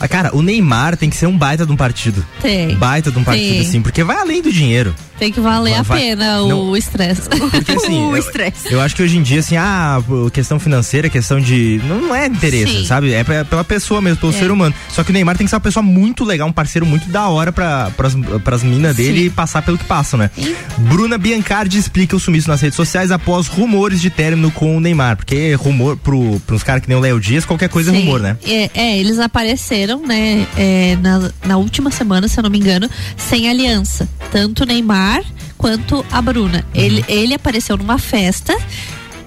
ah, Cara, o Neymar tem que ser um baita de um partido. Tem. Baita de um partido, Tem. assim, porque vai além do dinheiro. Tem que valer a Vai- pena não. o estresse. Porque assim, o eu- estresse. Eu acho que hoje em dia, assim, ah, questão financeira, questão de. Não, não é interesse, Sim. sabe? É pe- pela pessoa mesmo, pelo É. ser humano. Só que o Neymar tem que ser uma pessoa muito legal, um parceiro muito da hora pra, pras, pras minas dele Sim. passar pelo que passam, né? Bruna Biancardi explica o sumiço nas redes sociais após rumores de término com o Neymar. Porque rumor, pro, pros caras que nem o Léo Dias, qualquer coisa é Sim. rumor, né? É, é, eles apareceram, né, é, na, na última semana, se eu não me engano, sem aliança. Tanto o Neymar quanto a Bruna. Ele, ele apareceu numa festa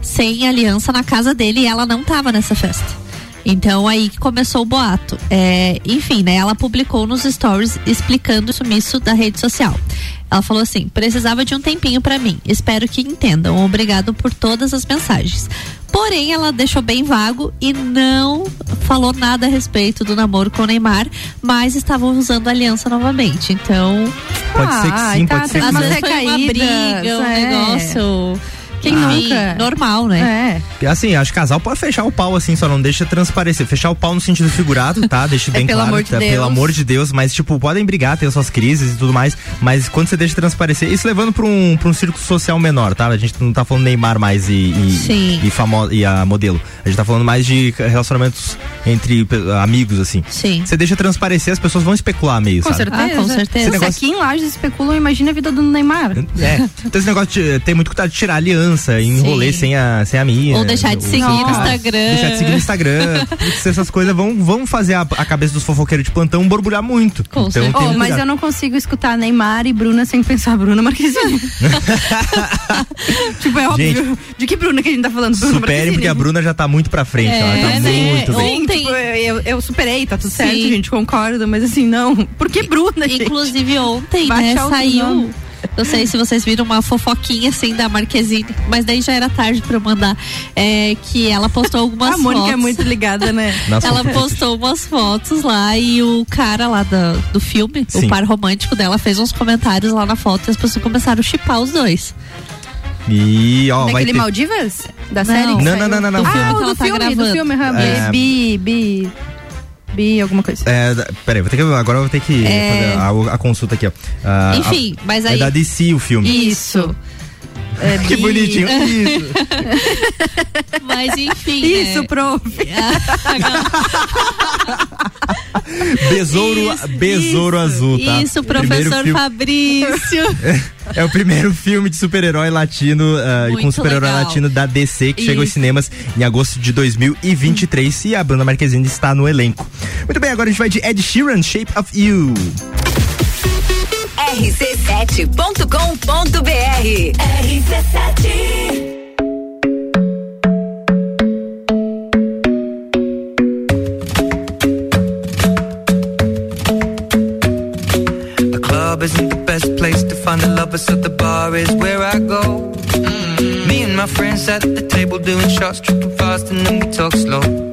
sem aliança na casa dele e ela não tava nessa festa. Então aí que começou o boato. É, enfim, né? Ela publicou nos stories explicando o sumiço da rede social. Ela falou assim: precisava de um tempinho pra mim. Espero que entendam. Obrigado por todas as mensagens. Porém, ela deixou bem vago e não falou nada a respeito do namoro com o Neymar, mas estavam usando aliança novamente. Então. Pode ser que Ai, sim, tá, pode ser que não. Foi uma briga, um é. negócio. Quem Enfim, nunca? Normal, né? É. Assim, acho que casal pode fechar o pau assim, só não deixa transparecer. Fechar o pau no sentido figurado, tá? Deixa É, bem pelo claro. amor de tá? Deus. Pelo amor de Deus, mas tipo, podem brigar, ter suas crises e tudo mais, mas quando você deixa transparecer, isso levando pra um, pra um círculo social menor, tá? A gente não tá falando Neymar mais e, e, e, famo, e a modelo. A gente tá falando mais de relacionamentos entre amigos, assim. Sim. Você deixa transparecer, as pessoas vão especular meio, Com sabe? certeza. Ah, com certeza. Se Esse negócio- aqui em Lages especulam, imagina a vida do Neymar. É. Então esse negócio de, tem muito cuidado de tirar aliança, e Sim. enrolar sem a, sem a mina. Ou deixar de seguir no. Instagram. Deixar de seguir no Instagram. Putz, essas coisas vão, vão fazer a, a cabeça dos fofoqueiros de plantão borbulhar muito. Com então, Oh, mas eu não consigo escutar Neymar e Bruna sem pensar Bruna Marquezine. tipo, é óbvio. De que Bruna que a gente tá falando? Bruna Superem, Marquezine. porque a Bruna já tá muito pra frente. É, ela tá né? muito bem. Sim, tipo, eu, eu superei, tá tudo Sim. certo, gente, concordo, mas assim, não. Por que Bruna, gente? Inclusive ontem, Bate né, saiu. nome. Não sei se vocês viram uma fofoquinha assim da Marquezine, mas daí já era tarde pra eu mandar. É, que ela postou algumas A Mônica fotos. é muito ligada, né? Nas ela postou umas fotos lá e o cara lá da- do filme, Sim. o par romântico dela, fez uns comentários lá na foto e as pessoas começaram a chipar os dois. E, ó, vai Daquele ter... Maldivas? Da Não. série? Não, não, não, não, não. Do filme Ah, que o ela do tá filme, do filme, É. bi, bi, bi, alguma coisa. É, peraí, vou ter que, agora eu vou ter que É. fazer a, a consulta aqui, ó. Ah, Enfim, a- mas É aí. da DC o filme. Isso. É, Que bi- bonitinho. Isso. Mas enfim. Isso, né? prof. Besouro, Isso, Besouro isso, Azul, tá? Isso, professor filme- Fabrício. É o primeiro filme de super-herói latino ah, e com super-herói latino da DC que chegou aos Isso. cinemas em agosto de 2023 e a Bruna Marquezine está no elenco. Muito bem, agora a gente vai de Ed Sheeran, Shape of You. rc7.com.br RC7 A club club isn't the best place to find a lover, so the bar is where I go. Mm. Me and my friends at the table doing shots, tripping fast, and then we talk slow.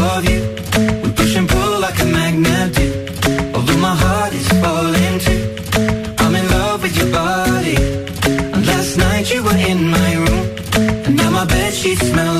Of you. We push and pull like a magnet do. Although my heart is falling too. I'm in love with your body. And last night you were in my room. And now my bed sheets smell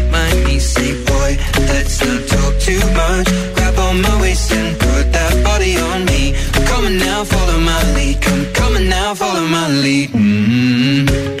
not talk too much. Grab on my waist and put that body on me. Come on now, follow my lead. Come, on now, follow my lead. mm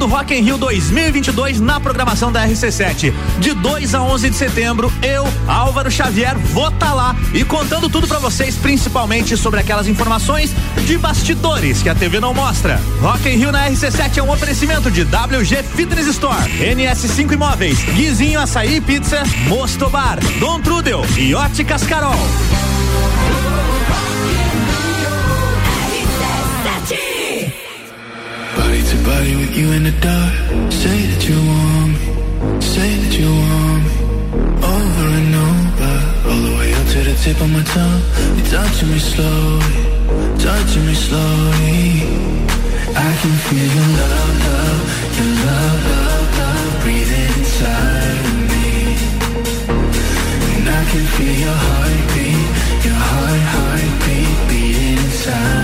do Rock in Rio 2022 na programação da RC7. De 2 a 11 de setembro, eu, Álvaro Xavier, vou estar lá e contando tudo pra vocês, principalmente sobre aquelas informações de bastidores que a TV não mostra. Rock in Rio na RC7 é um oferecimento de WG Fitness Store, NS5 Imóveis, Guizinho Açaí Pizza, Mosto Bar, Dom Trudel e Óticas Carol. You in the dark. Say that you want me. Say that you want me. Over and over. All the way up to the tip of my tongue. You're touching me slowly. Touching me slowly. I can feel your love, love. Your love, love, love. Breathing inside of me. And I can feel your heartbeat. Your heart, heartbeat. Inside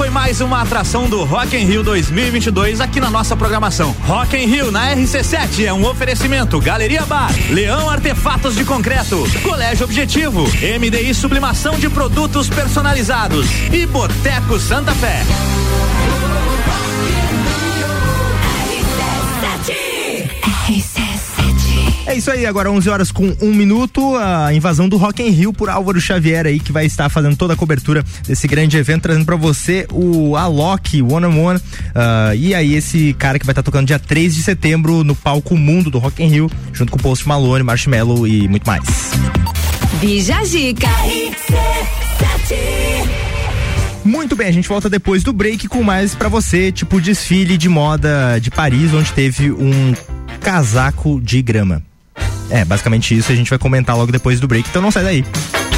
foi mais uma atração do Rock in Rio 2022 aqui na nossa programação. Rock in Rio na RC7 é um oferecimento Galeria Bar, Leão Artefatos de Concreto, Colégio Objetivo, MDI Sublimação de Produtos Personalizados e Boteco Santa Fé. É isso aí, agora 11 horas com um minuto, a invasão do Rock in Rio por Álvaro Xavier aí, que vai estar fazendo toda a cobertura desse grande evento, trazendo pra você o Alok One on One, ah, e aí esse cara que vai estar tocando dia 3 de setembro no palco Mundo do Rock in Rio, junto com o Post Malone, Marshmello e muito mais. Bija Zica. Muito bem, a gente volta depois do break com mais pra você, tipo desfile de moda de Paris, onde teve um casaco de grama. É, basicamente isso, a gente vai comentar logo depois do break, então não sai daí.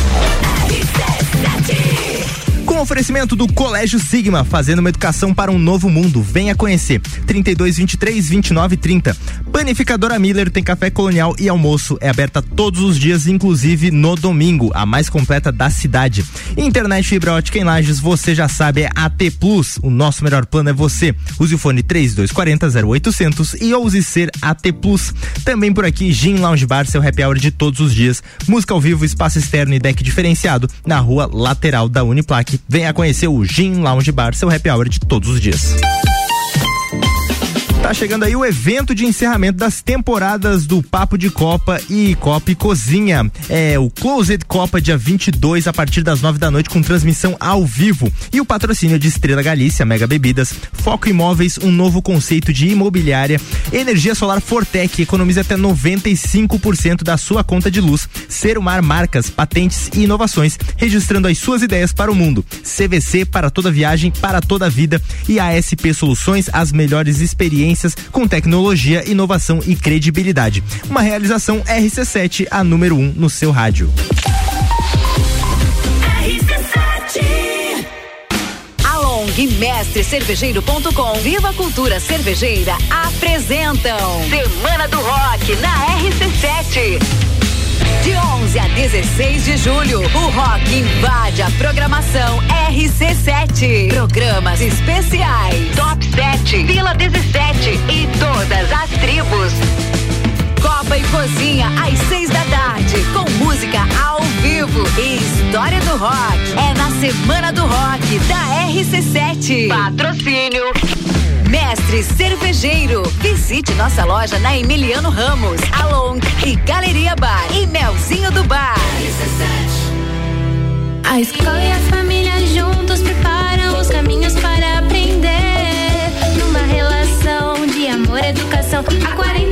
Oferecimento do Colégio Sigma, fazendo uma educação para um novo mundo. Venha conhecer. 32 23 29 30. Panificadora Miller tem café colonial e almoço. É aberta todos os dias, inclusive no domingo, a mais completa da cidade. Internet fibra ótica em Lages, você já sabe, é AT Plus. O nosso melhor plano é você. Use o fone 3240 0800 e ouse ser AT Plus. Também por aqui, Gin Lounge Bar, seu happy hour de todos os dias. Música ao vivo, espaço externo e deck diferenciado na rua lateral da Uniplaque. Venha conhecer o Gin Lounge Bar, seu happy hour de todos os dias. Tá chegando aí o evento de encerramento das temporadas do Papo de Copa e Copa e Cozinha. É o Closed Copa dia 22 a partir das 9 da noite com transmissão ao vivo. E o patrocínio de Estrela Galícia, Mega Bebidas, Foco Imóveis, um novo conceito de imobiliária, Energia Solar Fortec, economize até 95% da sua conta de luz. Serumar Marcas, Patentes e Inovações, registrando as suas ideias para o mundo. CVC para toda viagem, para toda vida e ASP Soluções, as melhores experiências com tecnologia, inovação e credibilidade. Uma realização RC7, a número 1 um no seu rádio. E Mestre Cervejeiro.com Viva Cultura Cervejeira apresentam Semana do Rock na RC7. De 11 a 16 de julho, o rock invade a programação RC7. Programas especiais, Top 7, Vila 17 e todas as tribos. Copa e Cozinha às seis da tarde, com música ao vivo e história do rock. É na Semana do Rock da RC7. Patrocínio. Mestre Cervejeiro. Visite nossa loja na Emiliano Ramos, Along e Galeria Bar e Melzinho do Bar. A escola e a família juntos preparam os caminhos para aprender. Numa relação de amor educação. Há 48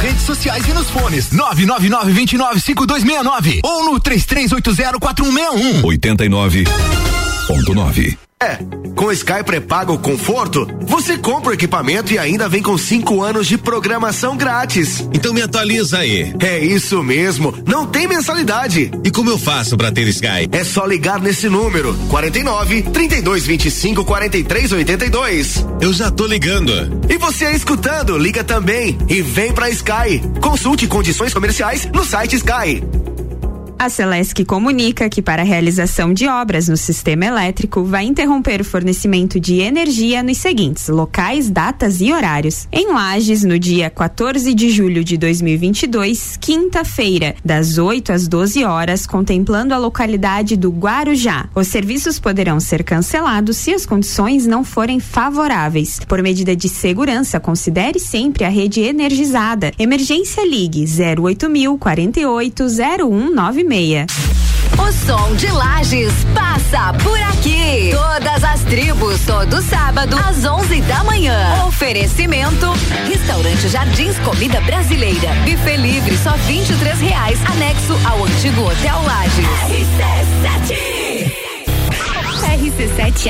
redes sociais e nos fones. 999-295269 ou no 33804161. 89 101.9. É, com Sky pré-pago conforto, você compra o equipamento e ainda vem com cinco anos de programação grátis. Então me atualiza aí. É isso mesmo, não tem mensalidade. E como eu faço para ter Sky? É só ligar nesse número, 49 32 25 43 82. Eu já tô ligando. E você escutando, liga também e vem pra Sky. Consulte condições comerciais no site Sky. A Celesc comunica que para a realização de obras no sistema elétrico vai interromper o fornecimento de energia nos seguintes locais, datas e horários. Em Lages, no dia 14 de julho de 2022, quinta-feira, das 8 às 12 horas, contemplando a localidade do Guarujá. Os serviços poderão ser cancelados se as condições não forem favoráveis. Por medida de segurança, considere sempre a rede energizada. Emergência Ligue 08000 48 0196. O som de Lages passa por aqui. Todas as tribos, todo sábado, às 11 da manhã. Oferecimento: Restaurante Jardins Comida Brasileira. Buffet livre, só 23 reais. Anexo ao antigo Hotel Lages. RC7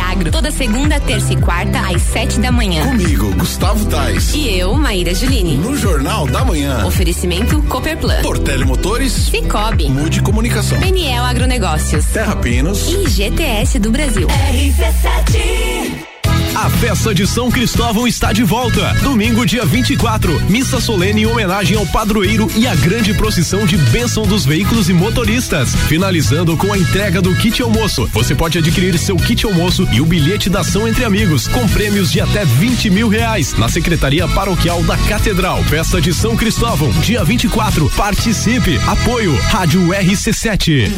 Agro, toda segunda, terça e quarta, às sete da manhã. Comigo, Gustavo Tais. E eu, Maíra Juline. No Jornal da Manhã. Oferecimento Copperplan. Portele Motores. Cicobi. Mude Comunicação. PNL Agronegócios. Terra Pinos. E GTS do Brasil. RC7 a festa de São Cristóvão está de volta. Domingo, dia 24. Missa solene em homenagem ao padroeiro e a grande procissão de bênção dos veículos e motoristas. Finalizando com a entrega do kit almoço. Você pode adquirir seu kit almoço e o bilhete da ação entre amigos, com prêmios de até 20 mil reais. Na Secretaria Paroquial da Catedral. Festa de São Cristóvão, dia 24. Participe. Apoio. Rádio RC7.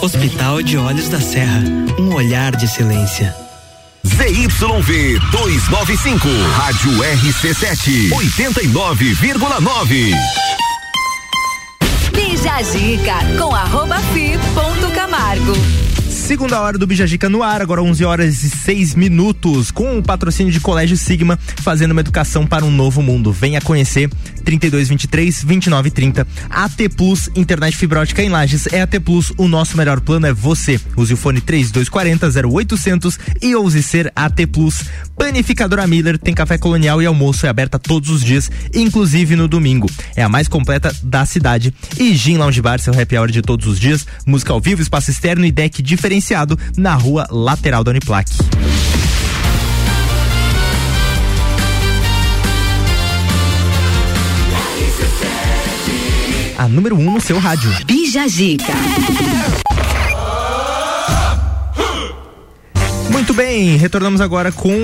Hospital de Olhos da Serra. Um olhar de excelência. ZYV 295, Rádio RC7, 89,9. Bija Zica com arroba fi ponto Camargo. Segunda hora do Bijagica no ar, agora 11 horas e 6 minutos, com o patrocínio de Colégio Sigma, fazendo uma educação para um novo mundo. Venha conhecer 3223 2930. AT Plus, internet fibra ótica em Lages é AT Plus, o nosso melhor plano é você. Use o fone 3240 0800 e ouse ser AT Plus. Panificadora Miller tem café colonial e almoço é aberta todos os dias, inclusive no domingo. É a mais completa da cidade. E Gin Lounge Bar, seu happy hour de todos os dias, música ao vivo, espaço externo e deck diferenciado na rua lateral da Uniplac. A número 1 um no seu rádio. Bija Zica. Muito bem, retornamos agora com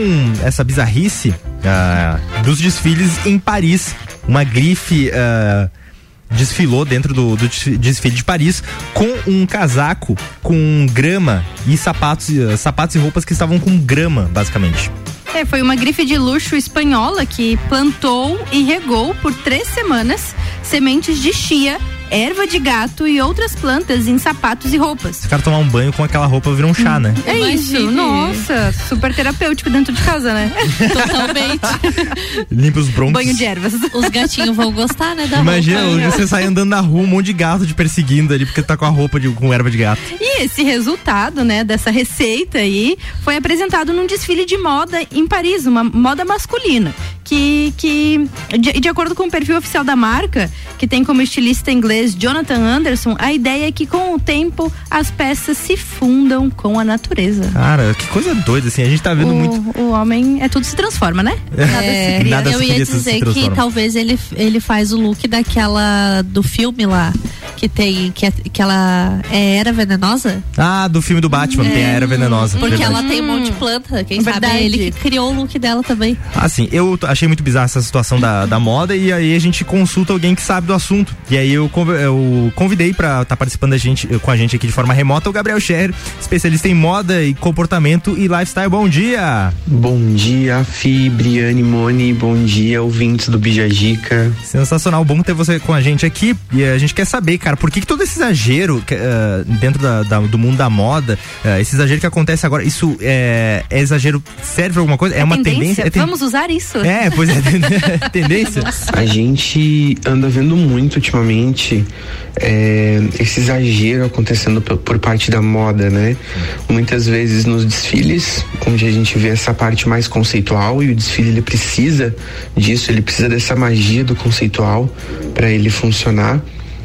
essa bizarrice uh, dos desfiles em Paris. Uma grife uh, desfilou dentro do, do, desfile de Paris com um casaco com grama e sapatos, sapatos e roupas que estavam com grama, basicamente. É, foi uma grife de luxo espanhola que plantou e regou por três semanas sementes de chia erva de gato e outras plantas em sapatos e roupas. Se o cara tomar um banho com aquela roupa, vira um chá, né? É Imagine. isso, nossa, super terapêutico dentro de casa, né? Totalmente. Limpa os broncos. Banho de ervas. Os gatinhos vão gostar, né, da Imagina, roupa. você sai andando na rua, um monte de gato te perseguindo ali, porque tá com a roupa de, com erva de gato. E esse resultado, né, dessa receita aí, foi apresentado num desfile de moda em Paris, uma moda masculina, que, que de, de acordo com o perfil oficial da marca, que tem como estilista inglês Jonathan Anderson, a ideia é que com o tempo as peças se fundam com a natureza. Cara, que coisa doida, assim, a gente tá vendo o, muito. O homem é tudo se transforma, né? Nada é, se cria. Nada eu ia dizer que talvez ele, ele faz o look daquela do filme lá que tem que, que ela é era venenosa? Ah, do filme do Batman, é, tem a era venenosa. Porque verdade. ela tem um monte de planta, quem verdade. sabe é ele que criou o look dela também. Assim, eu achei muito bizarra essa situação da, da moda e aí a gente consulta alguém que sabe do assunto. E aí eu, eu convidei para estar tá participando da gente, com a gente aqui de forma remota o Gabriel Scher, especialista em moda e comportamento e lifestyle. Bom dia! Bom dia, Fi, Briane, Moni, bom dia, ouvintes do Bijagica. Sensacional, bom ter você com a gente aqui e a gente quer saber, cara por que, que todo esse exagero uh, dentro da, da, do mundo da moda, uh, esse exagero que acontece agora, isso é, é exagero, serve pra alguma coisa? É, É uma tendência? tendência? É ten- Vamos usar isso. É, pois é, tendência. A gente anda vendo muito ultimamente é, esse exagero acontecendo por, por parte da moda, né? Muitas vezes nos desfiles, onde a gente vê essa parte mais conceitual e o desfile ele precisa disso, ele precisa dessa magia do conceitual para ele funcionar,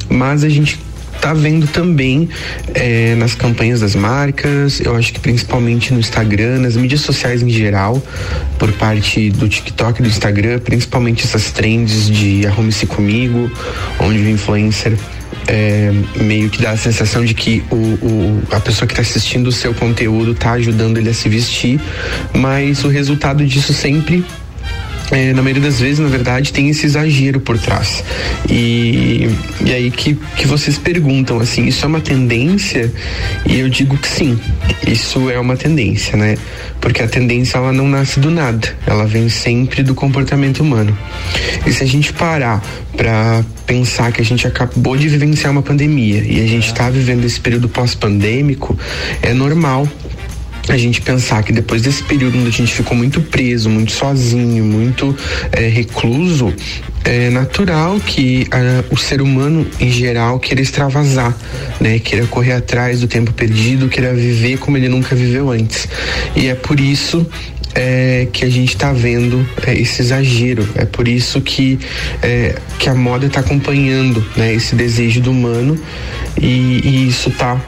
mas a gente tá vendo também é, nas campanhas das marcas, eu acho que principalmente no Instagram, nas mídias sociais em geral, por parte do TikTok e do Instagram, principalmente essas trends de arrume-se comigo, onde o influencer é, meio que dá a sensação de que o, o- a pessoa que está assistindo o seu conteúdo está ajudando ele a se vestir, mas o resultado disso sempre é, na maioria das vezes, na verdade, tem esse exagero por trás. E, e aí que, que vocês perguntam, assim, isso é uma tendência? E eu digo que sim, isso é uma tendência, né? Porque a tendência, ela não nasce do nada, ela vem sempre do comportamento humano. E se a gente parar para pensar que a gente acabou de vivenciar uma pandemia e a gente está vivendo esse período pós-pandêmico, é normal a gente pensar que depois desse período onde a gente ficou muito preso, muito sozinho, muito eh, recluso, é natural que ah, o ser humano em geral queira extravasar, né? Queira correr atrás do tempo perdido, queira viver como ele nunca viveu antes. E é por isso é, que a gente está vendo é, esse exagero. É por isso que, é, que a moda está acompanhando né, esse desejo do humano e, e isso tá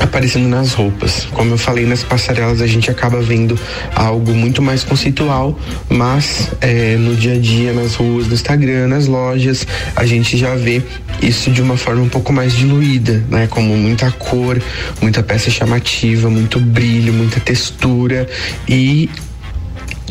aparecendo nas roupas. Como eu falei, nas passarelas a gente acaba vendo algo muito mais conceitual, mas é, no dia a dia, nas ruas, no Instagram, nas lojas, a gente já vê isso de uma forma um pouco mais diluída, né? Como muita cor, muita peça chamativa, muito brilho, muita textura e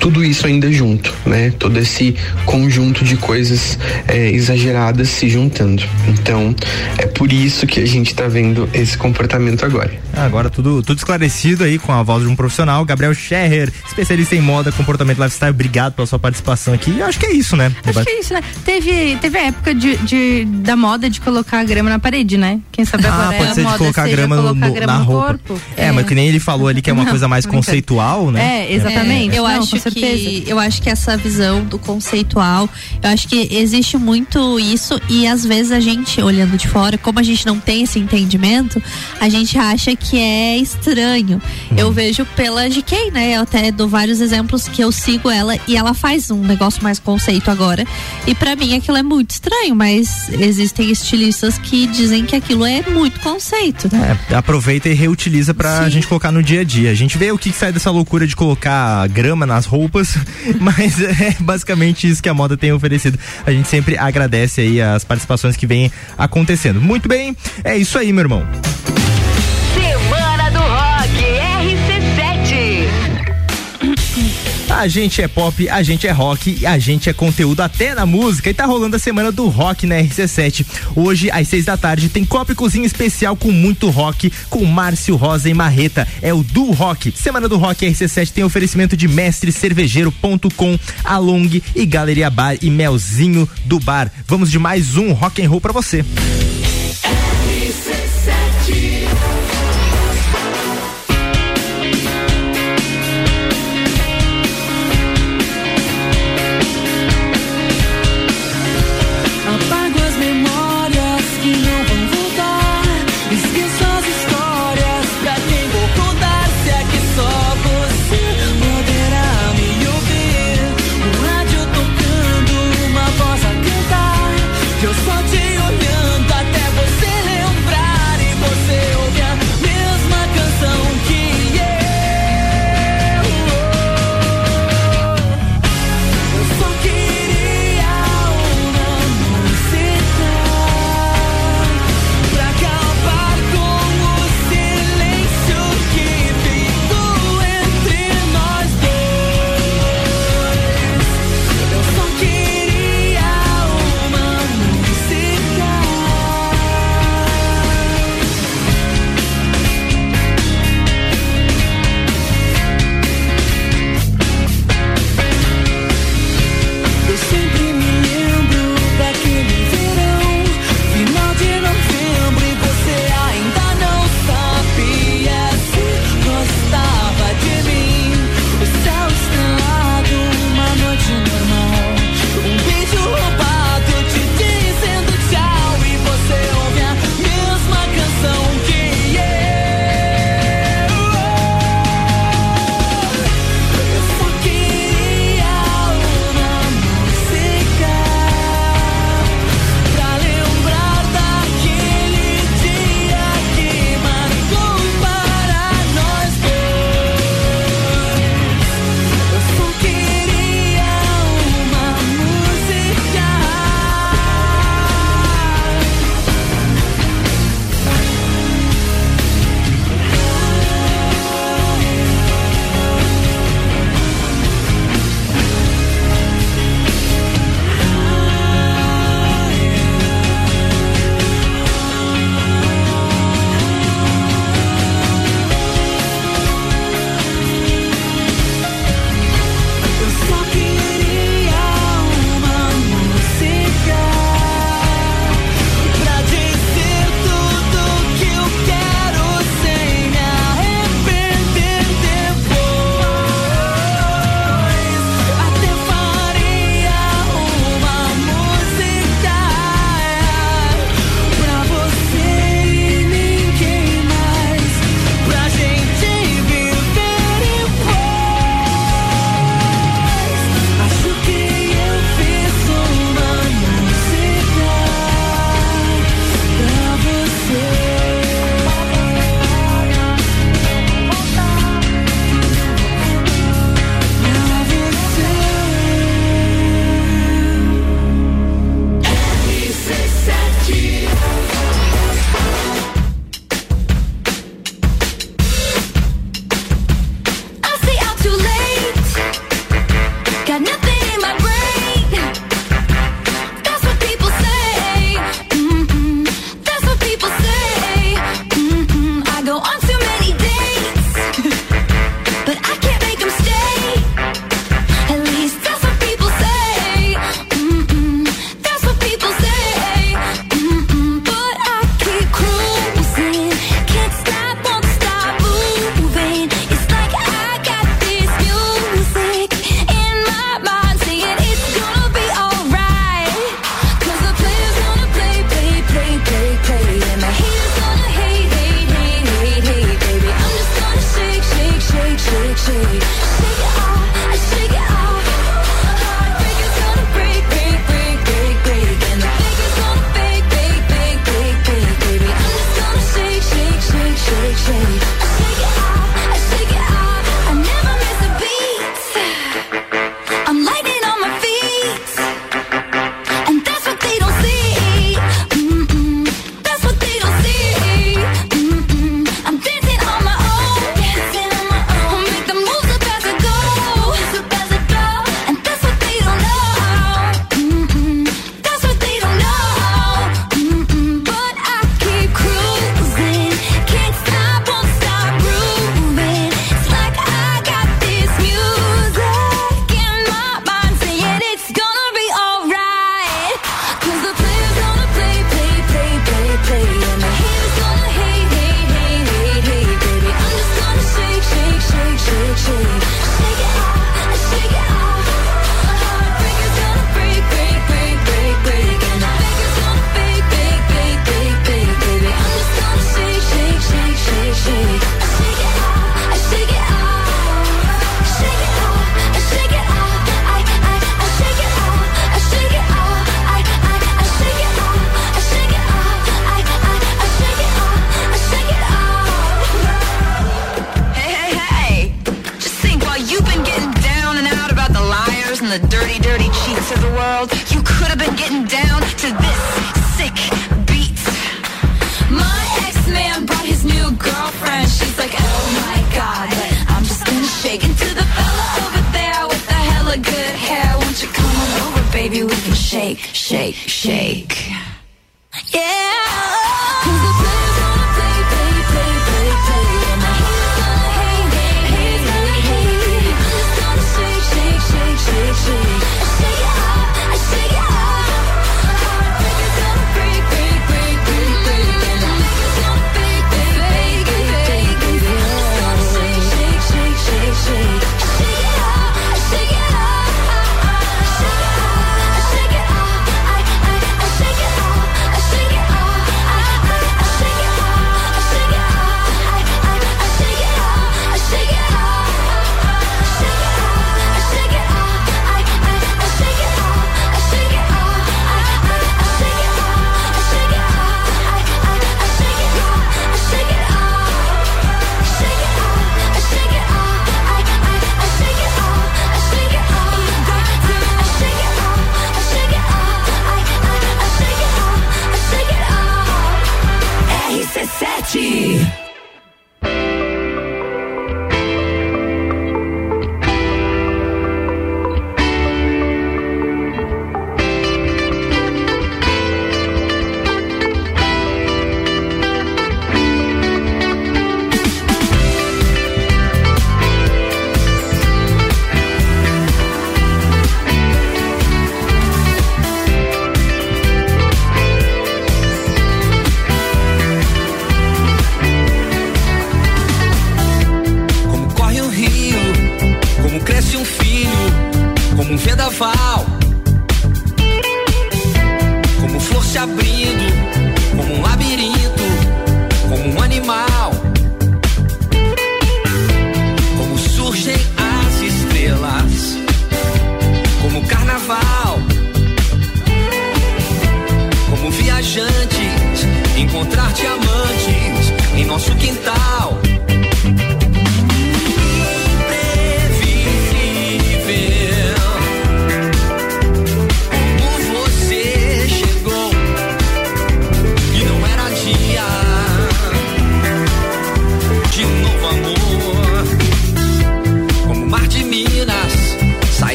tudo isso ainda junto, né? Todo esse conjunto de coisas é, exageradas se juntando. Então, é por isso que a gente tá vendo esse comportamento agora. Agora tudo, tudo esclarecido aí com a voz de um profissional, Gabriel Scherrer, especialista em moda, comportamento lifestyle. Obrigado pela sua participação aqui. Eu acho que é isso, né? Acho que é isso, né? Teve, teve a época de, de- da moda de colocar a grama na parede, né? Quem sabe Ah, agora pode é ser a de moda colocar seja grama no- grama na no roupa. corpo. É, mas que nem ele falou ali que é uma Não, coisa mais conceitual, né? É, exatamente. eu Não, acho certeza. que eu acho que essa visão do conceitual, eu acho que existe muito isso e às vezes a gente olhando de fora, como a gente não tem esse entendimento, a gente acha que é estranho. Eu vejo pela GK, né? Eu até dou vários exemplos que eu sigo ela e ela faz um negócio mais conceito agora. E pra mim aquilo é muito estranho, mas existem estilistas que dizem que aquilo é muito conceito. É, aproveita e reutiliza pra Sim. gente colocar no dia a dia. A gente vê o que, que sai dessa loucura de colocar grama nas roupas, mas é basicamente isso que a moda tem oferecido. A gente sempre agradece aí as participações que vêm acontecendo. Muito bem, é isso aí, meu irmão. A gente é pop, a gente é rock e a gente é conteúdo até na música. E tá rolando a semana do rock na RC7. Hoje, às seis da tarde, tem Copa e Cozinha especial com muito rock, com Márcio Rosa e Marreta. É o do Rock. Semana do Rock RC7 tem oferecimento de mestrecervejeiro.com, Along e Galeria Bar e Melzinho do Bar. Vamos de mais um rock and roll pra você.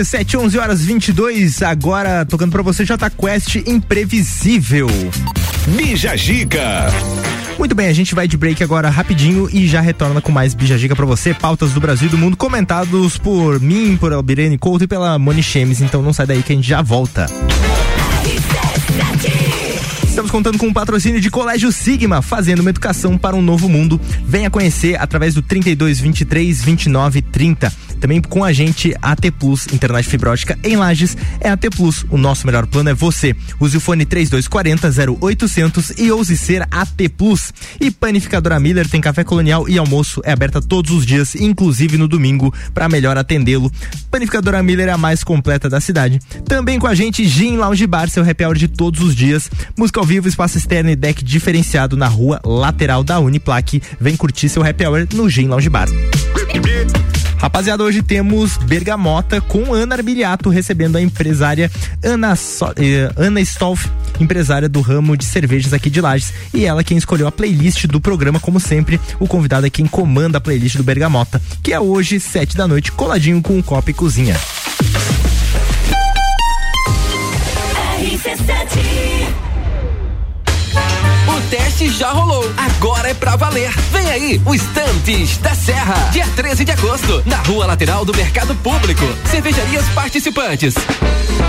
RC7, 11 horas 22. Agora tocando pra você J Quest Imprevisível. Bija Giga. Muito bem, a gente vai de break agora rapidinho e já retorna com mais Bija Giga pra você. Pautas do Brasil e do mundo comentados por mim, por Albirene Couto e pela Moni Chemes. Então não sai daí que a gente já volta. Estamos contando com o um patrocínio de Colégio Sigma, fazendo uma educação para um novo mundo. Venha conhecer através do 32 23 29 30. Também com a gente, AT Plus, internet fibra ótica em Lages, é AT Plus. O nosso melhor plano é você. Use o fone 3240 0800 e ouse ser AT Plus. E Panificadora Miller tem café colonial e almoço, é aberta todos os dias, inclusive no domingo, para melhor atendê-lo. Panificadora Miller é a mais completa da cidade. Também com a gente, Gin Lounge Bar, seu happy hour de todos os dias. Música ao vivo, espaço externo e deck diferenciado na rua lateral da Uniplaque. Vem curtir seu happy hour no Gin Lounge Bar. Rapaziada, hoje temos Bergamota com Ana Arbiliato recebendo a empresária Ana, so, eh, Ana Stolf, empresária do ramo de cervejas aqui de Lages. E ela quem escolheu a playlist do programa, como sempre, o convidado é quem comanda a playlist do Bergamota, que é hoje, sete da noite, coladinho com um copo e cozinha. O teste já rolou, agora é pra valer. Vem aí, o Estantes da Serra, dia 13 de agosto, na rua lateral do Mercado Público. Cervejarias participantes: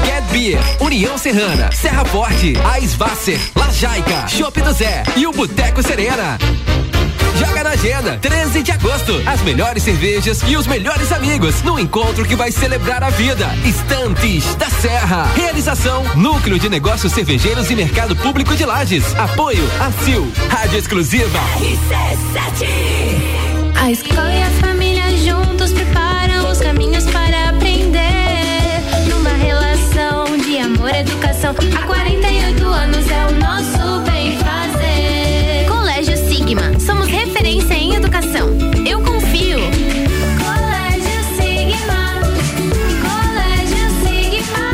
Get Beer, União Serrana, Serra Forte, Aisvasser, Lajaica, Chopp do Zé e o Boteco Serena. Joga na agenda, 13 de agosto. As melhores cervejas e os melhores amigos no encontro que vai celebrar a vida. Estantes da Serra. Realização: Núcleo de Negócios Cervejeiros e Mercado Público de Lages. Apoio: ACIL. Rádio Exclusiva. A escola e a família juntos preparam os caminhos para aprender. Numa relação de amor e educação. Há 48 anos é o nosso educação. Eu confio. Colégio Sigma. Colégio Sigma.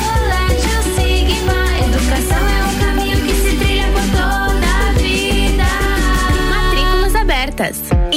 Colégio Sigma. Educação é um caminho que se trilha por toda a vida. Matrículas abertas.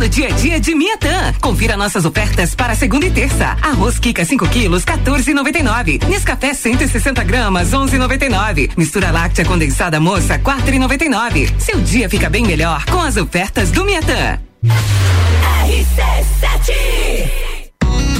Todo dia a dia de Miatã. Confira nossas ofertas para segunda e terça. Arroz Kika 5 quilos, 14,99. Nescafé 160 gramas, 11,99. Mistura láctea condensada moça, 4,99. Seu dia fica bem melhor com as ofertas do Miatã.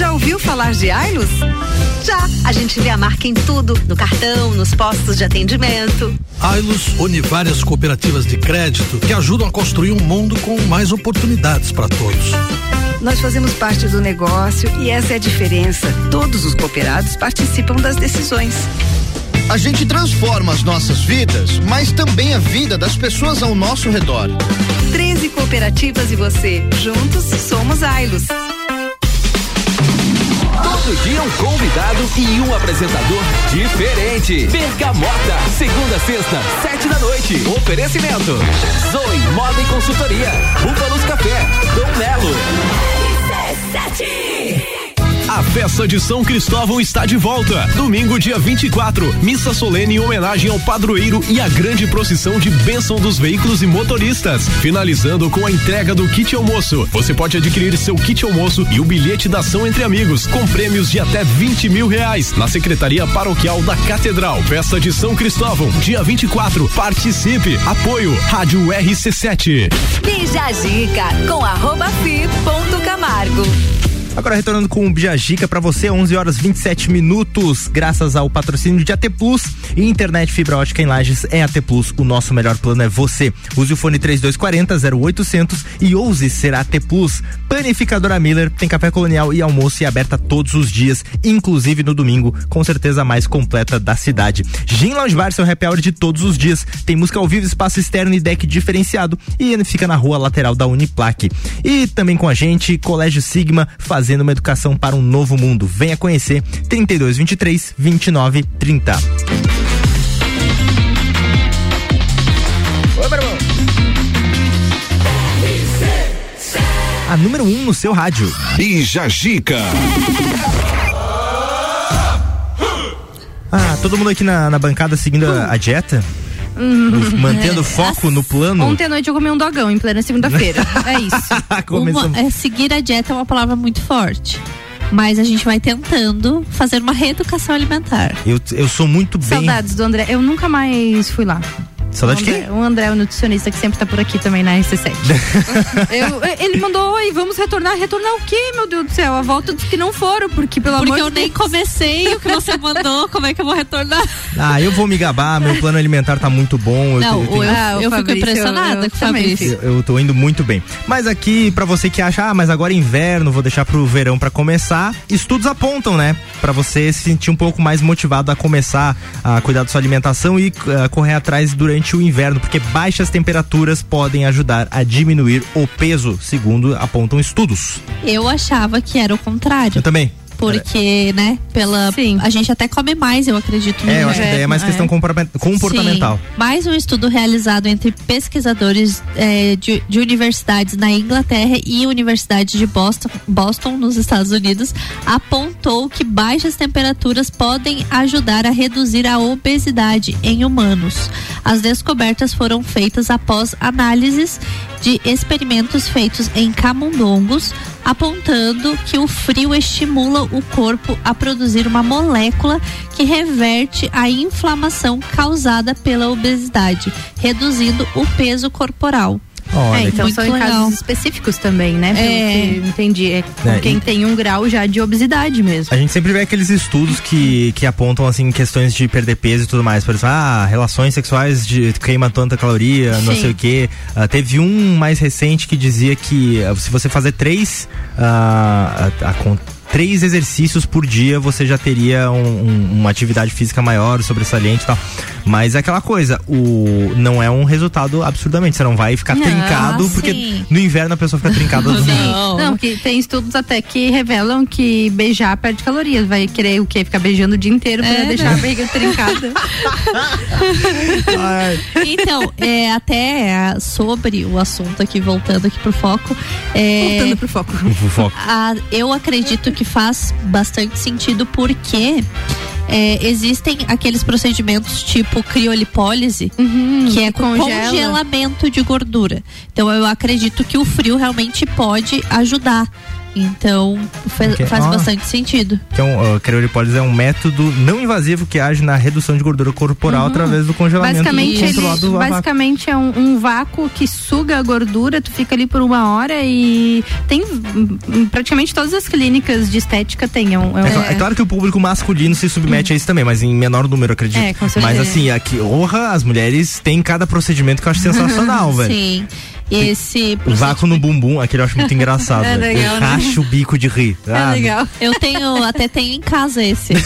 Já ouviu falar de Ailos? Já! A gente vê a marca em tudo, no cartão, nos postos de atendimento. Ailos une várias cooperativas de crédito que ajudam a construir um mundo com mais oportunidades para todos. Nós fazemos parte do negócio e essa é a diferença. Todos os cooperados participam das decisões. A gente transforma as nossas vidas, mas também a vida das pessoas ao nosso redor. 13 cooperativas e você. Juntos somos Ailos. Todo dia um convidado e um apresentador diferente. Bergamota, segunda sexta, sete da noite. Oferecimento: Zoe Moda e Consultoria, Búfalos Café, Dom Melo. A festa de São Cristóvão está de volta. Domingo, dia 24, missa solene em homenagem ao padroeiro e a grande procissão de bênção dos veículos e motoristas. Finalizando com a entrega do kit almoço. Você pode adquirir seu kit almoço e o bilhete da ação entre amigos, com prêmios de até 20 mil reais, na Secretaria Paroquial da Catedral. Festa de São Cristóvão, dia 24. Participe. Apoio Rádio RC7. Bija a dica com arroba fi ponto Camargo. Agora retornando com o Bijagica para você, 11 horas 27 minutos, graças ao patrocínio de AT Plus e internet fibra ótica em Lages é AT Plus. O nosso melhor plano é você. Use o fone 3240 0800 e ouse ser AT Plus. Panificadora Miller tem café colonial e almoço e aberta todos os dias, inclusive no domingo, com certeza a mais completa da cidade. Gin Lounge Bar, seu happy hour de todos os dias. Tem música ao vivo, espaço externo e deck diferenciado e ele fica na rua lateral da Uniplaque. E também com a gente, Colégio Sigma, fazendo uma educação para um novo mundo. Venha conhecer 32 23 29 30. Oi, meu irmão. A número 1 um no seu rádio. Bija Gica. Ah, todo mundo aqui na, na bancada seguindo a, a dieta? Mantendo foco no plano. Ontem à noite eu comi um dogão em plena segunda-feira. é isso. Uma, é, seguir a dieta é uma palavra muito forte. Mas a gente vai tentando fazer uma reeducação alimentar. Eu, eu sou muito bem. Saudades do André. Eu nunca mais fui lá. Saudade de quem? O André, o nutricionista que sempre tá por aqui também na RC7. Eu- ele mandou, oi, vamos retornar. Retornar o quê, meu Deus do céu? A volta dos que não foram, porque pelo Porque amor eu de nem Deus. comecei o que você mandou, como é que eu vou retornar? Ah, eu vou me gabar, meu plano alimentar tá muito bom. eu Não, eu eu, tenho- Ah, o eu fico Fabrício, impressionada eu com o Fabrício. Eu, eu tô indo muito bem. Mas aqui, pra você que acha, ah, mas agora é inverno, vou deixar pro verão pra começar, estudos apontam, né? Pra você se sentir um pouco mais motivado a começar a cuidar da sua alimentação e ah, correr atrás durante o inverno, porque baixas temperaturas podem ajudar a diminuir o peso, segundo apontam estudos. Eu achava que era o contrário. Eu também. Porque, né, pela. A gente até come mais, eu acredito. É, eu acho que daí é mais inverno. questão comporta- comportamental. Sim. Mais um estudo realizado entre pesquisadores eh, de, de universidades na Inglaterra e Universidade de Boston, Boston, nos Estados Unidos, apontou que baixas temperaturas podem ajudar a reduzir a obesidade em humanos. As descobertas foram feitas após análises de experimentos feitos em camundongos, apontando que o frio estimula o corpo a produzir uma molécula que reverte a inflamação causada pela obesidade, reduzindo o peso corporal. Olha, é, então são em casos específicos também, né? Pelo É. entendi. É com É, quem e- tem um grau já de obesidade mesmo. A gente sempre vê aqueles estudos que, que apontam assim questões de perder peso e tudo mais. Por exemplo, ah, relações sexuais de queima tanta caloria, não Sim. sei o quê. Ah, teve um mais recente que dizia que ah, se você fazer três ah, a- a con- três exercícios por dia, você já teria um- um- uma atividade física maior, sobressalente e tal. Mas é aquela coisa, o não é um resultado absurdamente. Você não vai ficar Não, trincado, porque sim. no inverno a pessoa fica trincada do mundo. Não, que tem estudos até que revelam que beijar perde calorias. Vai querer o quê? Ficar beijando o dia inteiro pra É, deixar né? a barriga trincada. Então, é, até sobre o assunto aqui, voltando aqui pro foco. É, Voltando pro foco. Foco. a- eu acredito que faz bastante sentido porque é, existem aqueles procedimentos tipo criolipólise, que é Uhum, congela. congelamento de gordura. Então eu acredito que o frio realmente pode ajudar. Então fa- Ok. faz Ah. bastante sentido. Então, a criolipólise é um método não invasivo que age na redução de gordura corporal através do congelamento Basicamente, ele, basicamente é um, um vácuo que suga a gordura, tu fica ali por uma hora e tem hum, praticamente todas as clínicas de estética tem. É, um- é um- É, é claro que o público masculino se submete a isso também, mas em menor número, acredito. É, com certeza. mas assim, aqui, honra, as mulheres têm cada procedimento que eu acho sensacional, velho. Sim. Esse O vácuo no bumbum, aquele eu acho muito engraçado. É legal, eu né? racho o bico de rir. Ah, Eu tenho, até tenho em casa esse.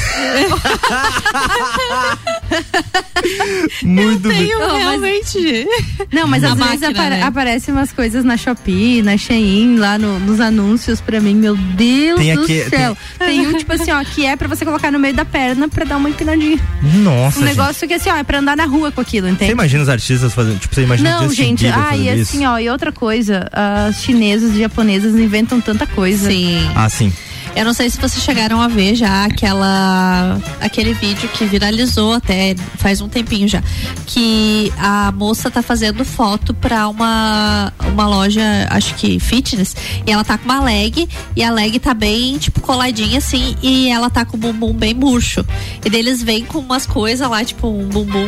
Muito eu tenho mas- realmente. Não, mas Na às vezes máquina, apare né? aparecem umas coisas na Shopee, na Shein, lá no- nos anúncios pra mim, meu Deus Tem do aqui- céu. Tem... um tipo assim, ó, que é pra você colocar no meio da perna pra dar uma empinadinha. Nossa, um gente. negócio que assim, ó, é pra andar na rua com aquilo, Você entende? imagina os artistas fazendo, tipo, você imagina Não, gente, ah, e isso? assim, ó, e outra coisa, as chinesas e japonesas inventam tanta coisa. Sim. Ah, sim. Eu não sei se vocês chegaram a ver já aquela aquele vídeo que viralizou até faz um tempinho já, que a moça tá fazendo foto pra uma uma loja, acho que fitness, e ela tá com uma leg e a leg tá bem tipo coladinha assim e ela tá com o bumbum bem murcho. E daí eles vêm com umas coisas lá, tipo um bumbum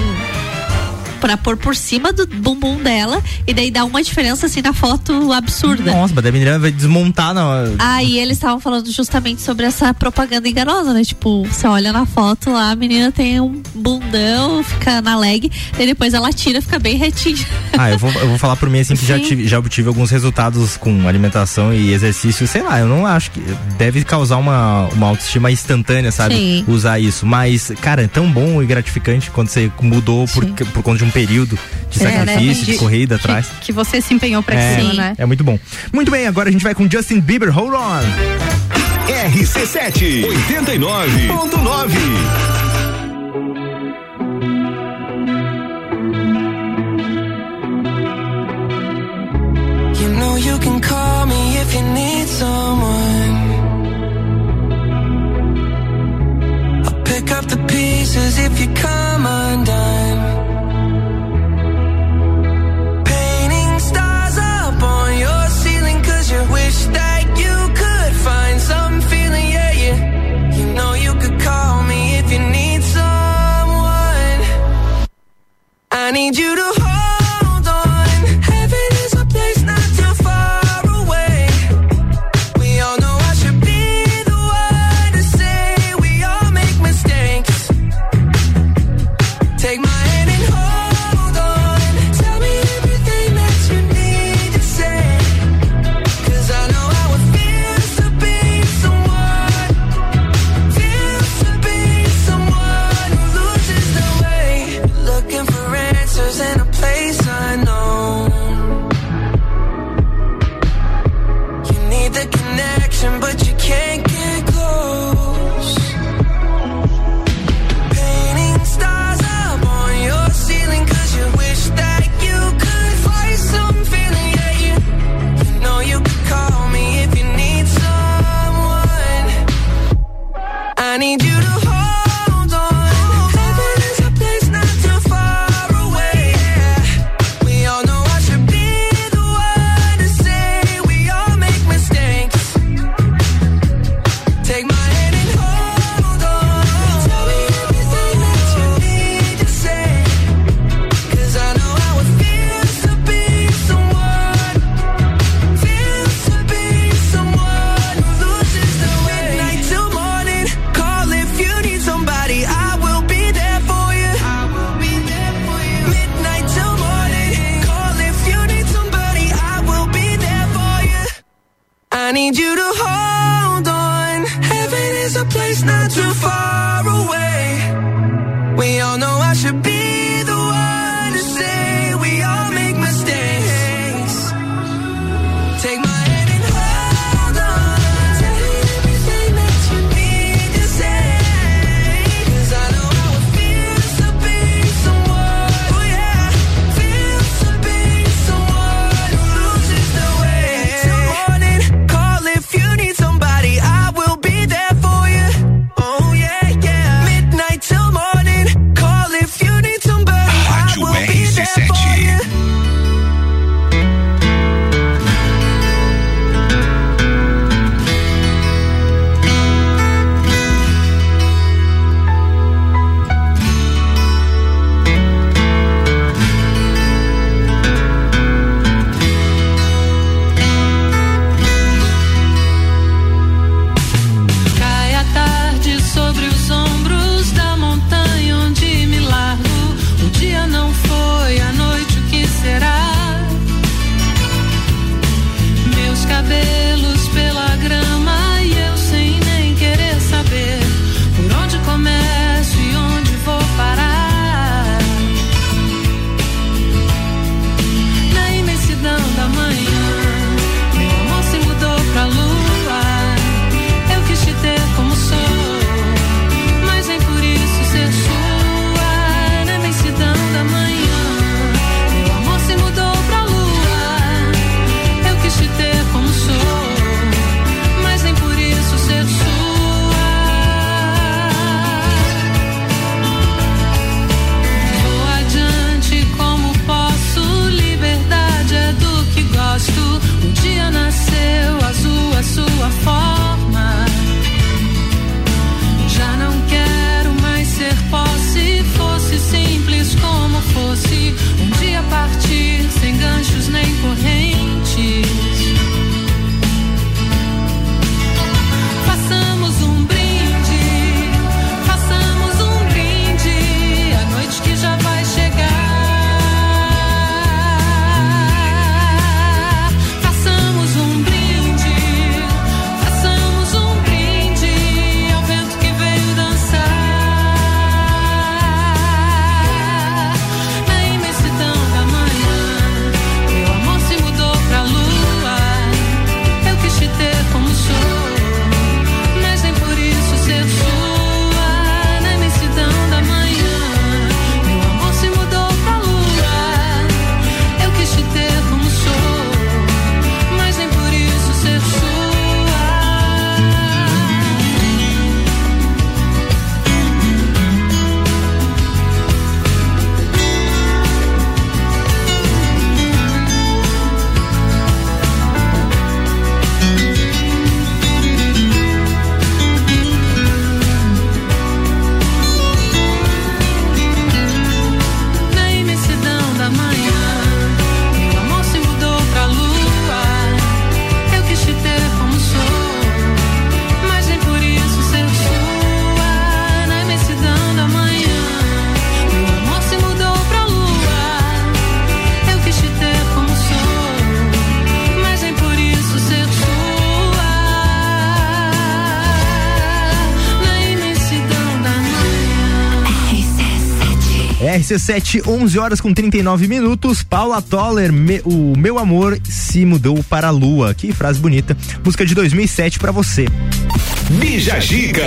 pra pôr por cima do bumbum dela e daí dá uma diferença assim na foto absurda. Nossa, mas a menina vai desmontar na hora. Aí eles estavam falando justamente sobre essa propaganda enganosa, né? Tipo, você olha na foto lá, a menina tem um bundão, fica na leg, e depois ela tira, fica bem retinha. Ah, eu vou, eu vou falar por mim assim que já, tive, já obtive alguns resultados com alimentação e exercício, sei lá, eu não acho que deve causar uma, uma autoestima instantânea, sabe? Sim. Usar isso. Mas, cara, é tão bom e gratificante quando você mudou por, por conta de um período de É, né? sacrifício, de, De- corrida atrás. Que você se empenhou pra É, aquilo, né? é muito bom. Muito bem, agora a gente vai com Justin Bieber, hold on. RC7 89.9. You know you can call me if you need someone. I'll pick up the pieces if you come undone. I need you to RC7, 11 horas com 39 minutos. Paula Toller, me- o meu amor se mudou para a lua. Que frase bonita. Música de 2007 pra você. Bija Giga.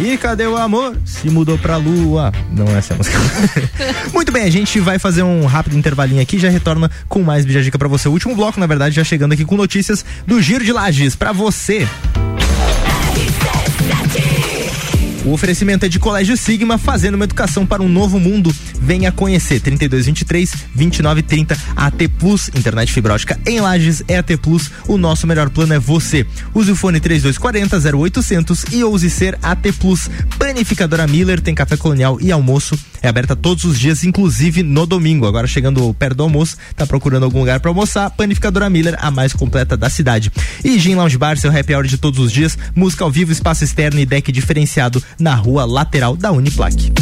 E cadê o amor? Se mudou pra lua. Não é essa a música. Muito bem, a gente vai fazer um rápido intervalinho aqui e já retorna com mais Bija Dica pra você. O último bloco, na verdade, já chegando aqui com notícias do Giro de Lages pra você. O oferecimento é de Colégio Sigma, fazendo uma educação para um novo mundo. Venha conhecer 3223 2930 AT Plus, internet fibra ótica em Lages é AT Plus. O nosso melhor plano é você. Use o fone 3240 0800 e ouse ser AT Plus. Panificadora Miller tem café colonial e almoço. É aberta todos os dias, inclusive no domingo. Agora chegando perto do almoço, tá procurando algum lugar para almoçar? Panificadora Miller, a mais completa da cidade. E Gin Lounge Bar, seu happy hour de todos os dias. Música ao vivo, espaço externo e deck diferenciado na rua lateral da Uniplac.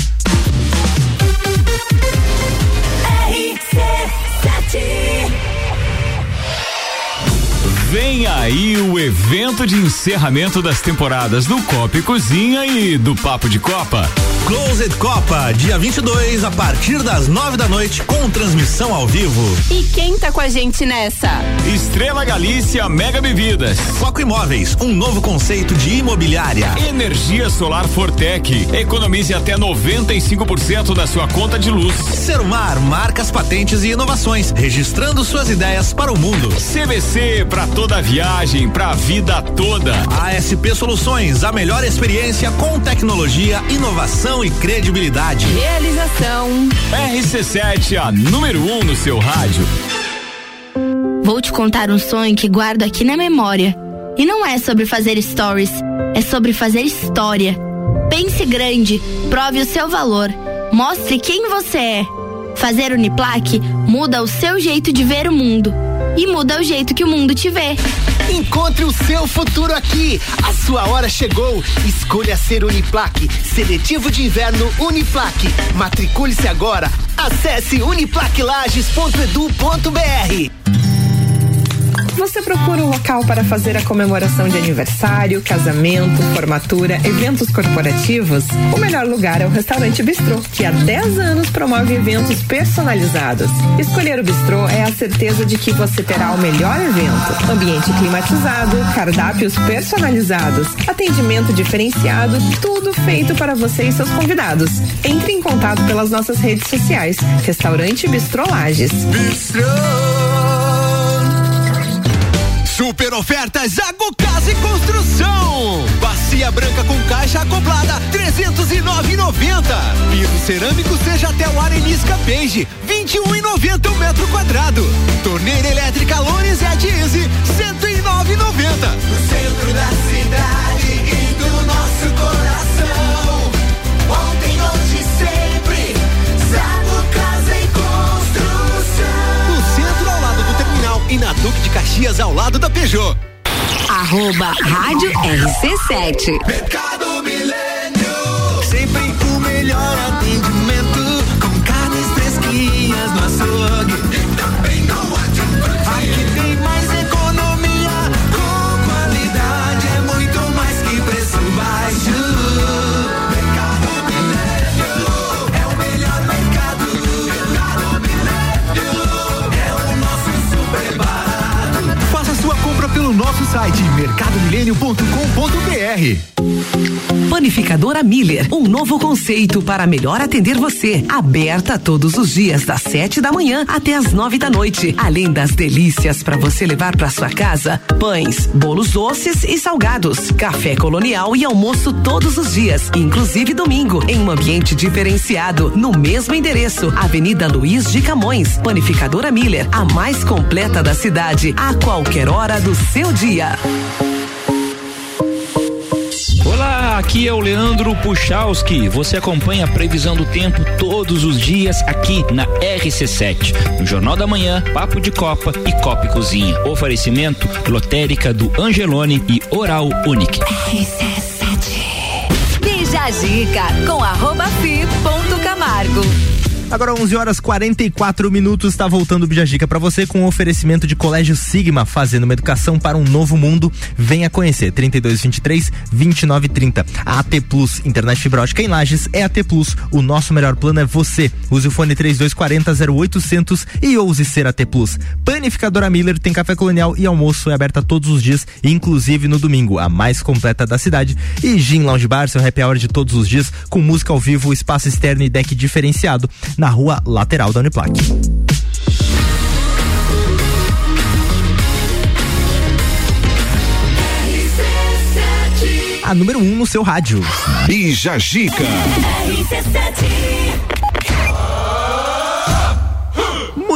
Vem aí o evento de encerramento das temporadas do Copa e Cozinha e do Papo de Copa. Closed Copa, dia 22, a partir das nove da noite, com transmissão ao vivo. E quem tá com a gente nessa? Estrela Galícia Mega Bebidas. Foco Imóveis, um novo conceito de imobiliária. Energia Solar Fortec. Economize até 95% da sua conta de luz. Serumar, marcas, patentes e inovações, registrando suas ideias para o mundo. CVC para toda viagem, para a vida toda. ASP Soluções, a melhor experiência com tecnologia, inovação e credibilidade. Realização RC7, a número 1 um no seu rádio. Vou te contar um sonho que guardo aqui na memória. E não é sobre fazer stories, é sobre fazer história. Pense grande, prove o seu valor, mostre quem você é. Fazer Uniplaque muda o seu jeito de ver o mundo e muda o jeito que o mundo te vê. Encontre o seu futuro aqui. A sua hora chegou. Escolha ser Uniplaque. Seletivo de inverno Uniplaque. Matricule-se agora. Acesse uniplaquilages.edu.br. Você procura um local para fazer a comemoração de aniversário, casamento, formatura, eventos corporativos? O melhor lugar é o Restaurante Bistrô, que há 10 anos promove eventos personalizados. Escolher o Bistrô é a certeza de que você terá o melhor evento. Ambiente climatizado, cardápios personalizados, atendimento diferenciado, tudo feito para você e seus convidados. Entre em contato pelas nossas redes sociais. Restaurante Bistrô Lages. Bistrô. Super ofertas Zago Casa e Construção. Bacia branca com caixa acoplada 309,90. Piso cerâmico seja até o Arenisca Beige 21,90 o metro quadrado. Torneira elétrica Lones e Adize 109,90. No centro da cidade Duque de Caxias ao lado da Peugeot. Arroba Rádio RC7. Mercado Milênio. Sempre o melhor atendimento mercadomilênio.com.br. Panificadora Miller, um novo conceito para melhor atender você. Aberta todos os dias das sete da manhã até as nove da noite. Além das delícias para você levar para sua casa, pães, bolos doces e salgados, café colonial e almoço todos os dias, inclusive domingo, em um ambiente diferenciado, no mesmo endereço, Avenida Luiz de Camões. Panificadora Miller, a mais completa da cidade, a qualquer hora do seu dia. Aqui é o Leandro Puchalski. Você acompanha a previsão do tempo todos os dias aqui na RC7, no Jornal da Manhã, Papo de Copa e Copa e Cozinha. Oferecimento Lotérica do Angelone e Oral Unique. Bija a dica com arroba fi ponto Camargo. Agora 11 horas 44 minutos, está voltando o Bijagica para você com o oferecimento de Colégio Sigma, fazendo uma educação para um novo mundo. Venha conhecer 3223 2930. A AT Plus Internet Fibra Ótica em Lages é AT Plus. O nosso melhor plano é você. Use o fone 3240 0800 e ouse ser AT Plus. Panificadora Miller tem café colonial e almoço é aberta todos os dias, inclusive no domingo, a mais completa da cidade. E Gin Lounge Bar, seu happy hour de todos os dias, com música ao vivo, espaço externo e deck diferenciado na rua lateral da Uniplac. A número 1 um no seu rádio. Bija Gica.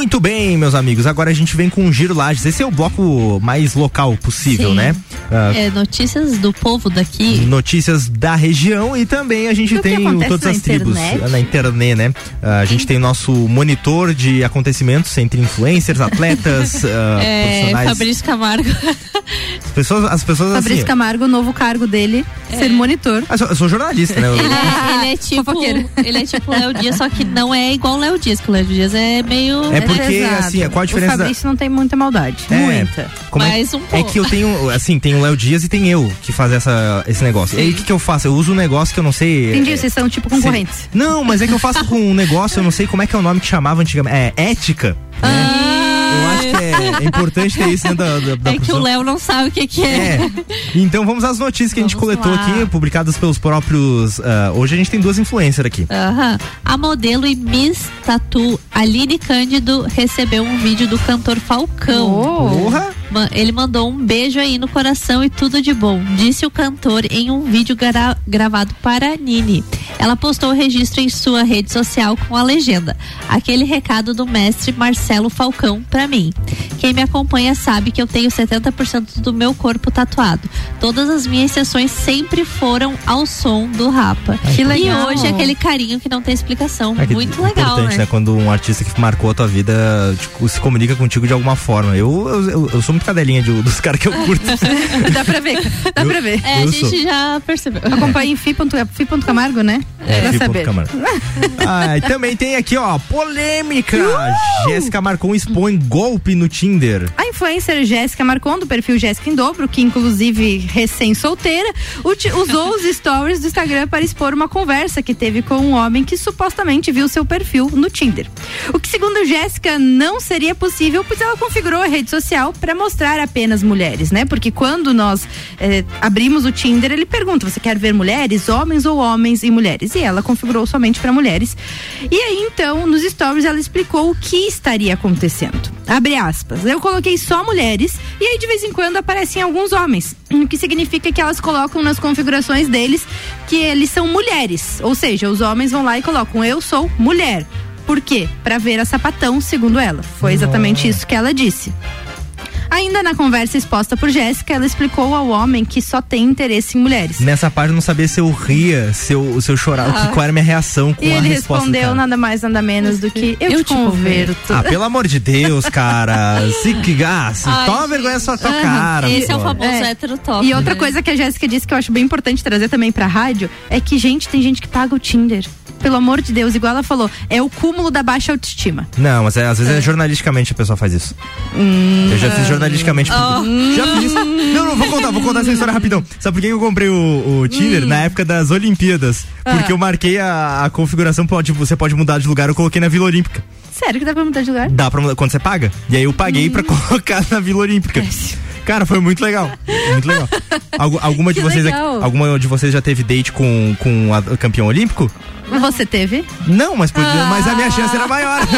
Muito bem, meus amigos. Agora a gente vem com um Giro Lages. Esse é o bloco mais local possível, Sim. né? Ah, É, notícias do povo daqui. notícias da região e também a gente Do tem o- todas as tribos internet. ah, na internet, né? Ah, a gente tem nosso monitor de acontecimentos entre influencers, atletas, ah, é, profissionais. Fabrício Camargo. As pessoas, as pessoas Fabrício assim. Camargo, o novo cargo dele, ser monitor. Ah, eu sou- eu sou jornalista, né? Eu- Ele é, ele é tipo. Ele é tipo o Léo Dias, só que não é igual o Léo Dias, que o Léo Dias é meio. É porque porque, Exato. assim, qual a O diferença da- Fabrício não tem muita maldade. É. Muita. Como é, Mais um é pouco. que eu tenho, assim, tem o Léo Dias e tem eu que faz essa, esse negócio. E aí o que, que eu faço? Eu uso um negócio que eu não sei. Entendi, é, vocês são tipo se- concorrentes. Não, mas é que eu faço com um negócio, eu não sei como é que é o nome que chamava antigamente. É ética. né? Eu acho que é, é importante ter isso dentro da, da, da É que o. Léo não sabe o que, que é. É. Então vamos às notícias que a gente Vamos coletou lá. aqui, publicadas pelos próprios. ah, hoje a gente tem duas influencers aqui. Aham. A modelo e Miss Tatu Aline Cândido recebeu um vídeo do cantor Falcão. Porra! Ma- Ele mandou um beijo aí no coração e tudo de bom, disse o cantor em um vídeo gra- gravado para a Nini. Ela postou o registro em sua rede social com a legenda: Aquele recado do mestre Marcelo Falcão pra mim. Quem me acompanha sabe que eu tenho 70% do meu corpo tatuado. Todas as minhas sessões sempre foram ao som do Rapa. Que E legal. hoje é aquele carinho que não tem explicação. É que Muito legal, importante, né? Quando um artista que marcou a tua vida tipo, se comunica contigo de alguma forma. Eu, eu, eu- eu sou muito cadelinha de- dos caras que eu curto. Dá pra ver, dá Eu- pra ver. É, a gente sou. já percebeu. Acompanha em fi ponto- fi ponto Camargo, né? É, pra saber. ponto Camargo. Ah, e também tem aqui, ó, polêmica. Jéssica Marcon expõe golpe no Tinder. A influencer Jéssica Marcon, do perfil Jéssica em Dobro, que inclusive recém-solteira, usou os stories do Instagram para expor uma conversa que teve com um homem que supostamente viu seu perfil no Tinder. O que, segundo Jéssica, não seria possível, pois ela configurou a rede social para mostrar apenas mulheres, né? Porque quando nós eh, abrimos o Tinder, ele pergunta: você quer ver mulheres, homens ou homens e mulheres? E ela configurou somente para mulheres. E aí, então, nos stories, ela explicou o que estaria acontecendo. Abre aspas. Eu coloquei só mulheres e aí de vez em quando aparecem alguns homens. O que significa que elas colocam nas configurações deles que eles são mulheres. Ou seja, os homens vão lá e colocam eu sou mulher. Por quê? Pra ver a sapatão, segundo ela. Foi exatamente isso que ela disse. Ainda na conversa exposta por Jéssica, ela explicou ao homem que só tem interesse em mulheres. Nessa parte eu não sabia se eu ria, se eu, se eu chorava, Ah. que, qual era a minha reação com E a ele resposta do respondeu cara. nada mais, nada menos do que eu, Eu te te converto. Ah, pelo amor de Deus, cara. Se que se Ai, toma vergonha sua tua Aham. cara. Esse é o pô. famoso É. hétero top. E outra né? coisa que a Jéssica disse que eu acho bem importante trazer também pra rádio é que, gente, tem gente que paga o Tinder. Pelo amor de Deus, igual ela falou, é o cúmulo da baixa autoestima. Não, mas é, às vezes é. jornalisticamente a pessoa faz isso. eu já fiz jornalisticamente. Oh. Já fiz. Não, não, vou contar, vou contar essa história rapidão. Sabe por que eu comprei o, o Tinder? Na época das Olimpíadas. Porque eu marquei a, a configuração, pode, você pode mudar de lugar, eu coloquei na Vila Olímpica. Sério que dá pra mudar de lugar? Dá pra mudar quando você paga? E aí eu paguei pra colocar na Vila Olímpica. Cara, foi muito legal. Muito legal. Algu- alguma, de vocês, legal. alguma de vocês já teve date com, com a- o campeão olímpico? Você teve? Não, mas, podia, mas a minha chance era maior.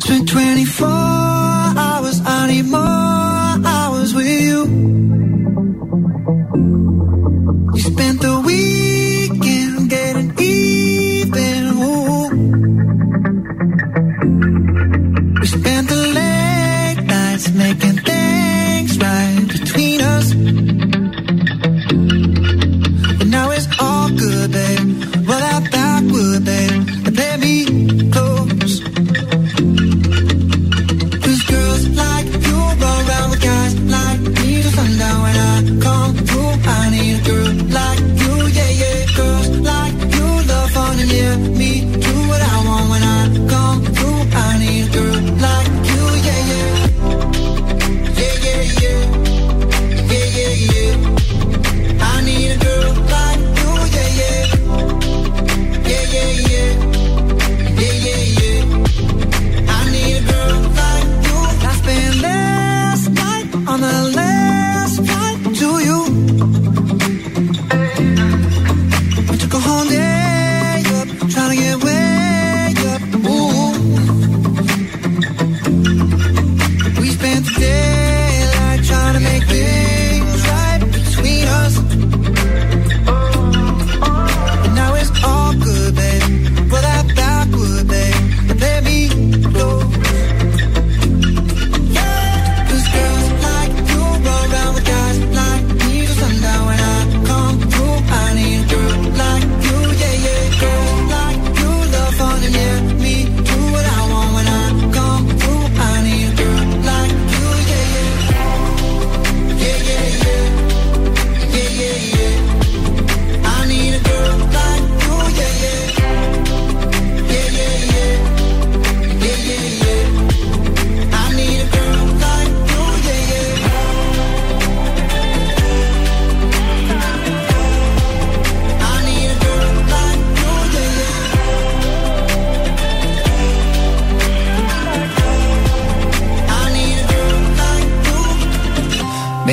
Spent 24 hours, I need more hours with you. We spent the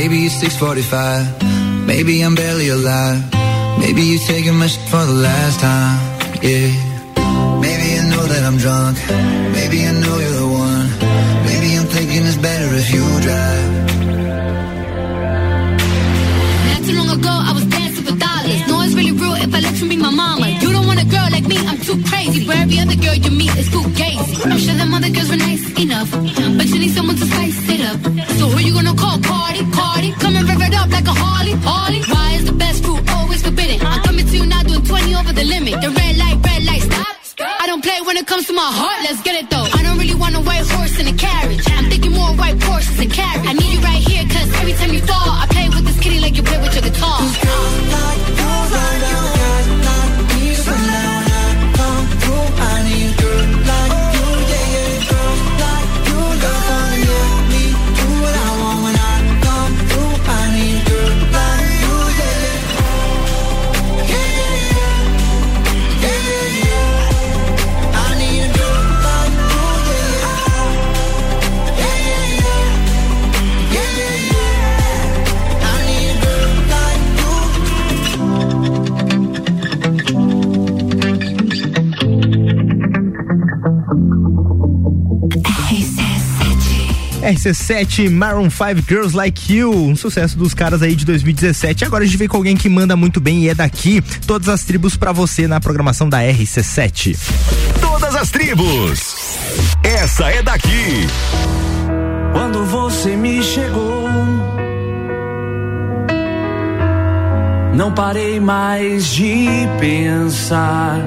Maybe it's 6:45. Maybe I'm barely alive. Maybe you're taking my shit for the last time. Yeah. Maybe I know that I'm drunk. Maybe I know you're the one. Maybe I'm thinking it's better if you drive. Not too long ago, I was dancing for dollars. No, it's really real if I let you be my mama. You don't want a girl like me, I'm too crazy. Where every other girl you meet is too gazy. I'm sure them other girls were nice enough, but you need someone to spice it up. So who you gonna call? The limit. The red light, red light, stop. I don't play when it comes to my heart, let's get it though. I don't really want a white horse in a carriage. I'm thinking more white horses and carriage. I need you right here, cause every time you fall, I play with this kitty like you play with your guitar. RC7 Maroon 5 Girls Like You, um sucesso dos caras aí de 2017. Agora a gente vem com alguém que manda muito bem e é daqui. Todas as tribos pra você na programação da RC7. Todas as tribos. Essa é daqui. Quando você me chegou, não parei mais de pensar.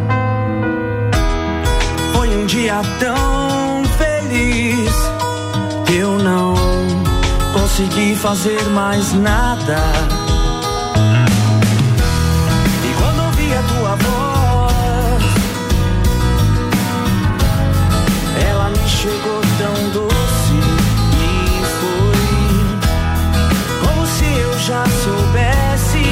Foi um dia tão eu não consegui fazer mais nada. E quando ouvi a tua voz, ela me chegou tão doce e foi como se eu já soubesse.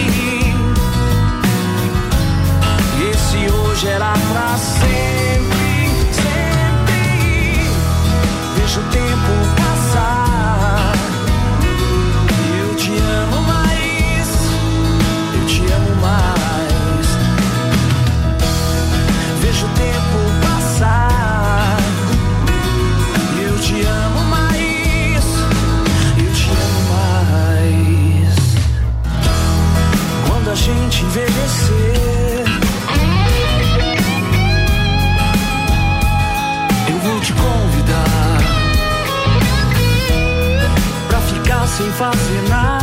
Esse hoje era pra sempre, sempre. Vejo o tempo envelhecer, eu vou te convidar pra ficar sem fazer nada.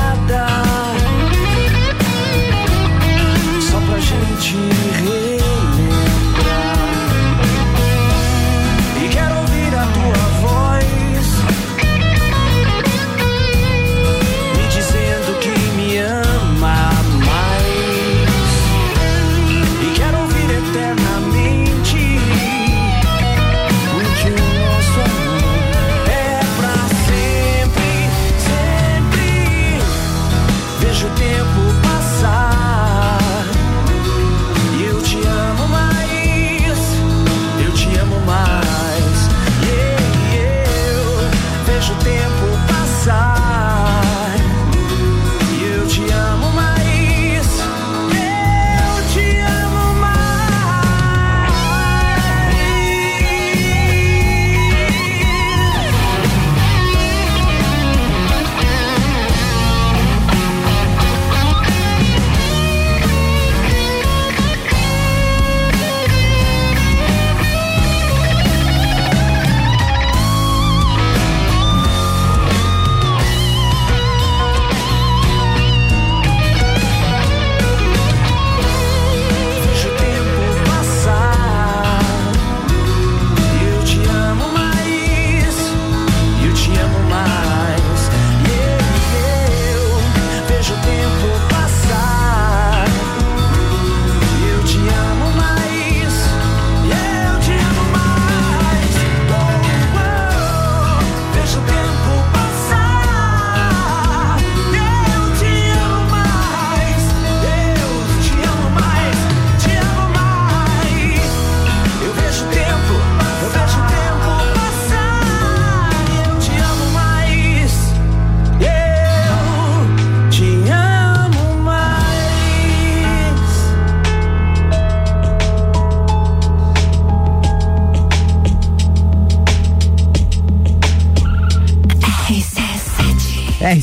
vejo Deus.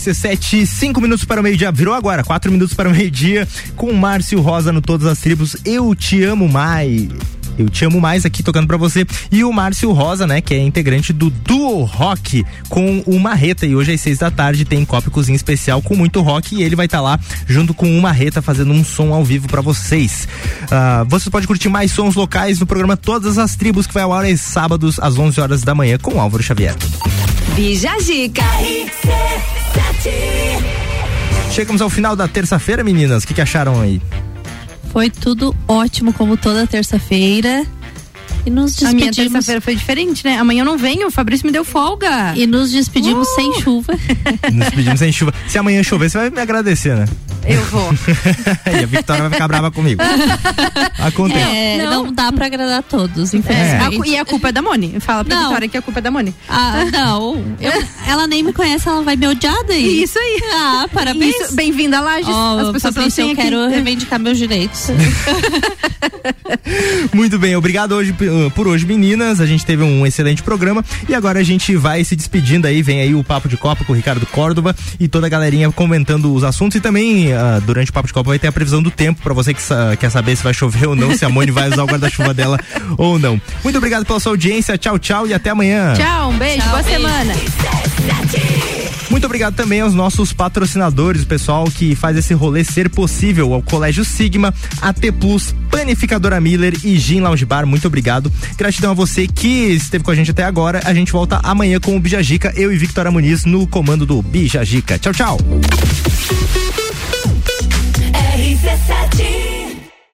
RC7, 5 minutos para o meio-dia. Virou agora, 4 minutos para o meio-dia. Com Márcio Rosa no Todas as Tribos. Eu te amo mais. Eu te amo mais aqui tocando pra você. E o Márcio Rosa, né, que é integrante do Duo Rock com o Marreta. E hoje às seis da tarde tem Copa e Cozinha especial com muito rock. E ele vai estar lá junto com o Marreta fazendo um som ao vivo pra vocês. Ah, você pode curtir mais sons locais no programa Todas as Tribos, que vai ao ar aos sábados às 11 horas da manhã com Álvaro Xavier. Bija Zica. Chegamos ao final da terça-feira, meninas. O que, que acharam aí? Foi tudo ótimo, como toda terça-feira. E nos A minha despedimos. terça-feira foi diferente, né? Amanhã eu não venho, o Fabrício me deu folga. E nos despedimos Uh! sem chuva. Nos pedimos sem chuva. Se amanhã chover, você vai me agradecer, né? Eu vou. e a Victoria vai ficar brava comigo. Acontece. É, não. dá pra agradar todos, É. infelizmente. A cu- e a culpa é da Moni. Fala pra Não. Vitória que a culpa é da Moni. Ah, não. Eu- ela nem me conhece, ela vai me odiar daí. Isso aí. Ah, parabéns. Bem-vinda a Lages. Ó, As pessoas Fabrício, não eu têm quero aqui. reivindicar meus direitos. Muito bem, obrigado hoje por hoje, meninas. A gente teve um excelente programa e agora a gente vai se despedindo aí. Vem aí o Papo de Copa com o Ricardo Córdova e toda a galerinha comentando os assuntos. E também, uh, durante o Papo de Copa, vai ter a previsão do tempo para você que sa- quer saber se vai chover ou não, se a Mone vai usar o guarda-chuva dela ou não. Muito obrigado pela sua audiência. Tchau, tchau e até amanhã. Tchau, um beijo, boa semana. Muito obrigado também aos nossos patrocinadores, o pessoal que faz esse rolê ser possível, ao Colégio Sigma, AT Plus, Panificadora Miller e Gin Lounge Bar. Muito obrigado. Gratidão a você que esteve com a gente até agora. A gente volta amanhã com o Bijajica, eu e Victoria Muniz no comando do Bijajica. Tchau, tchau. RC7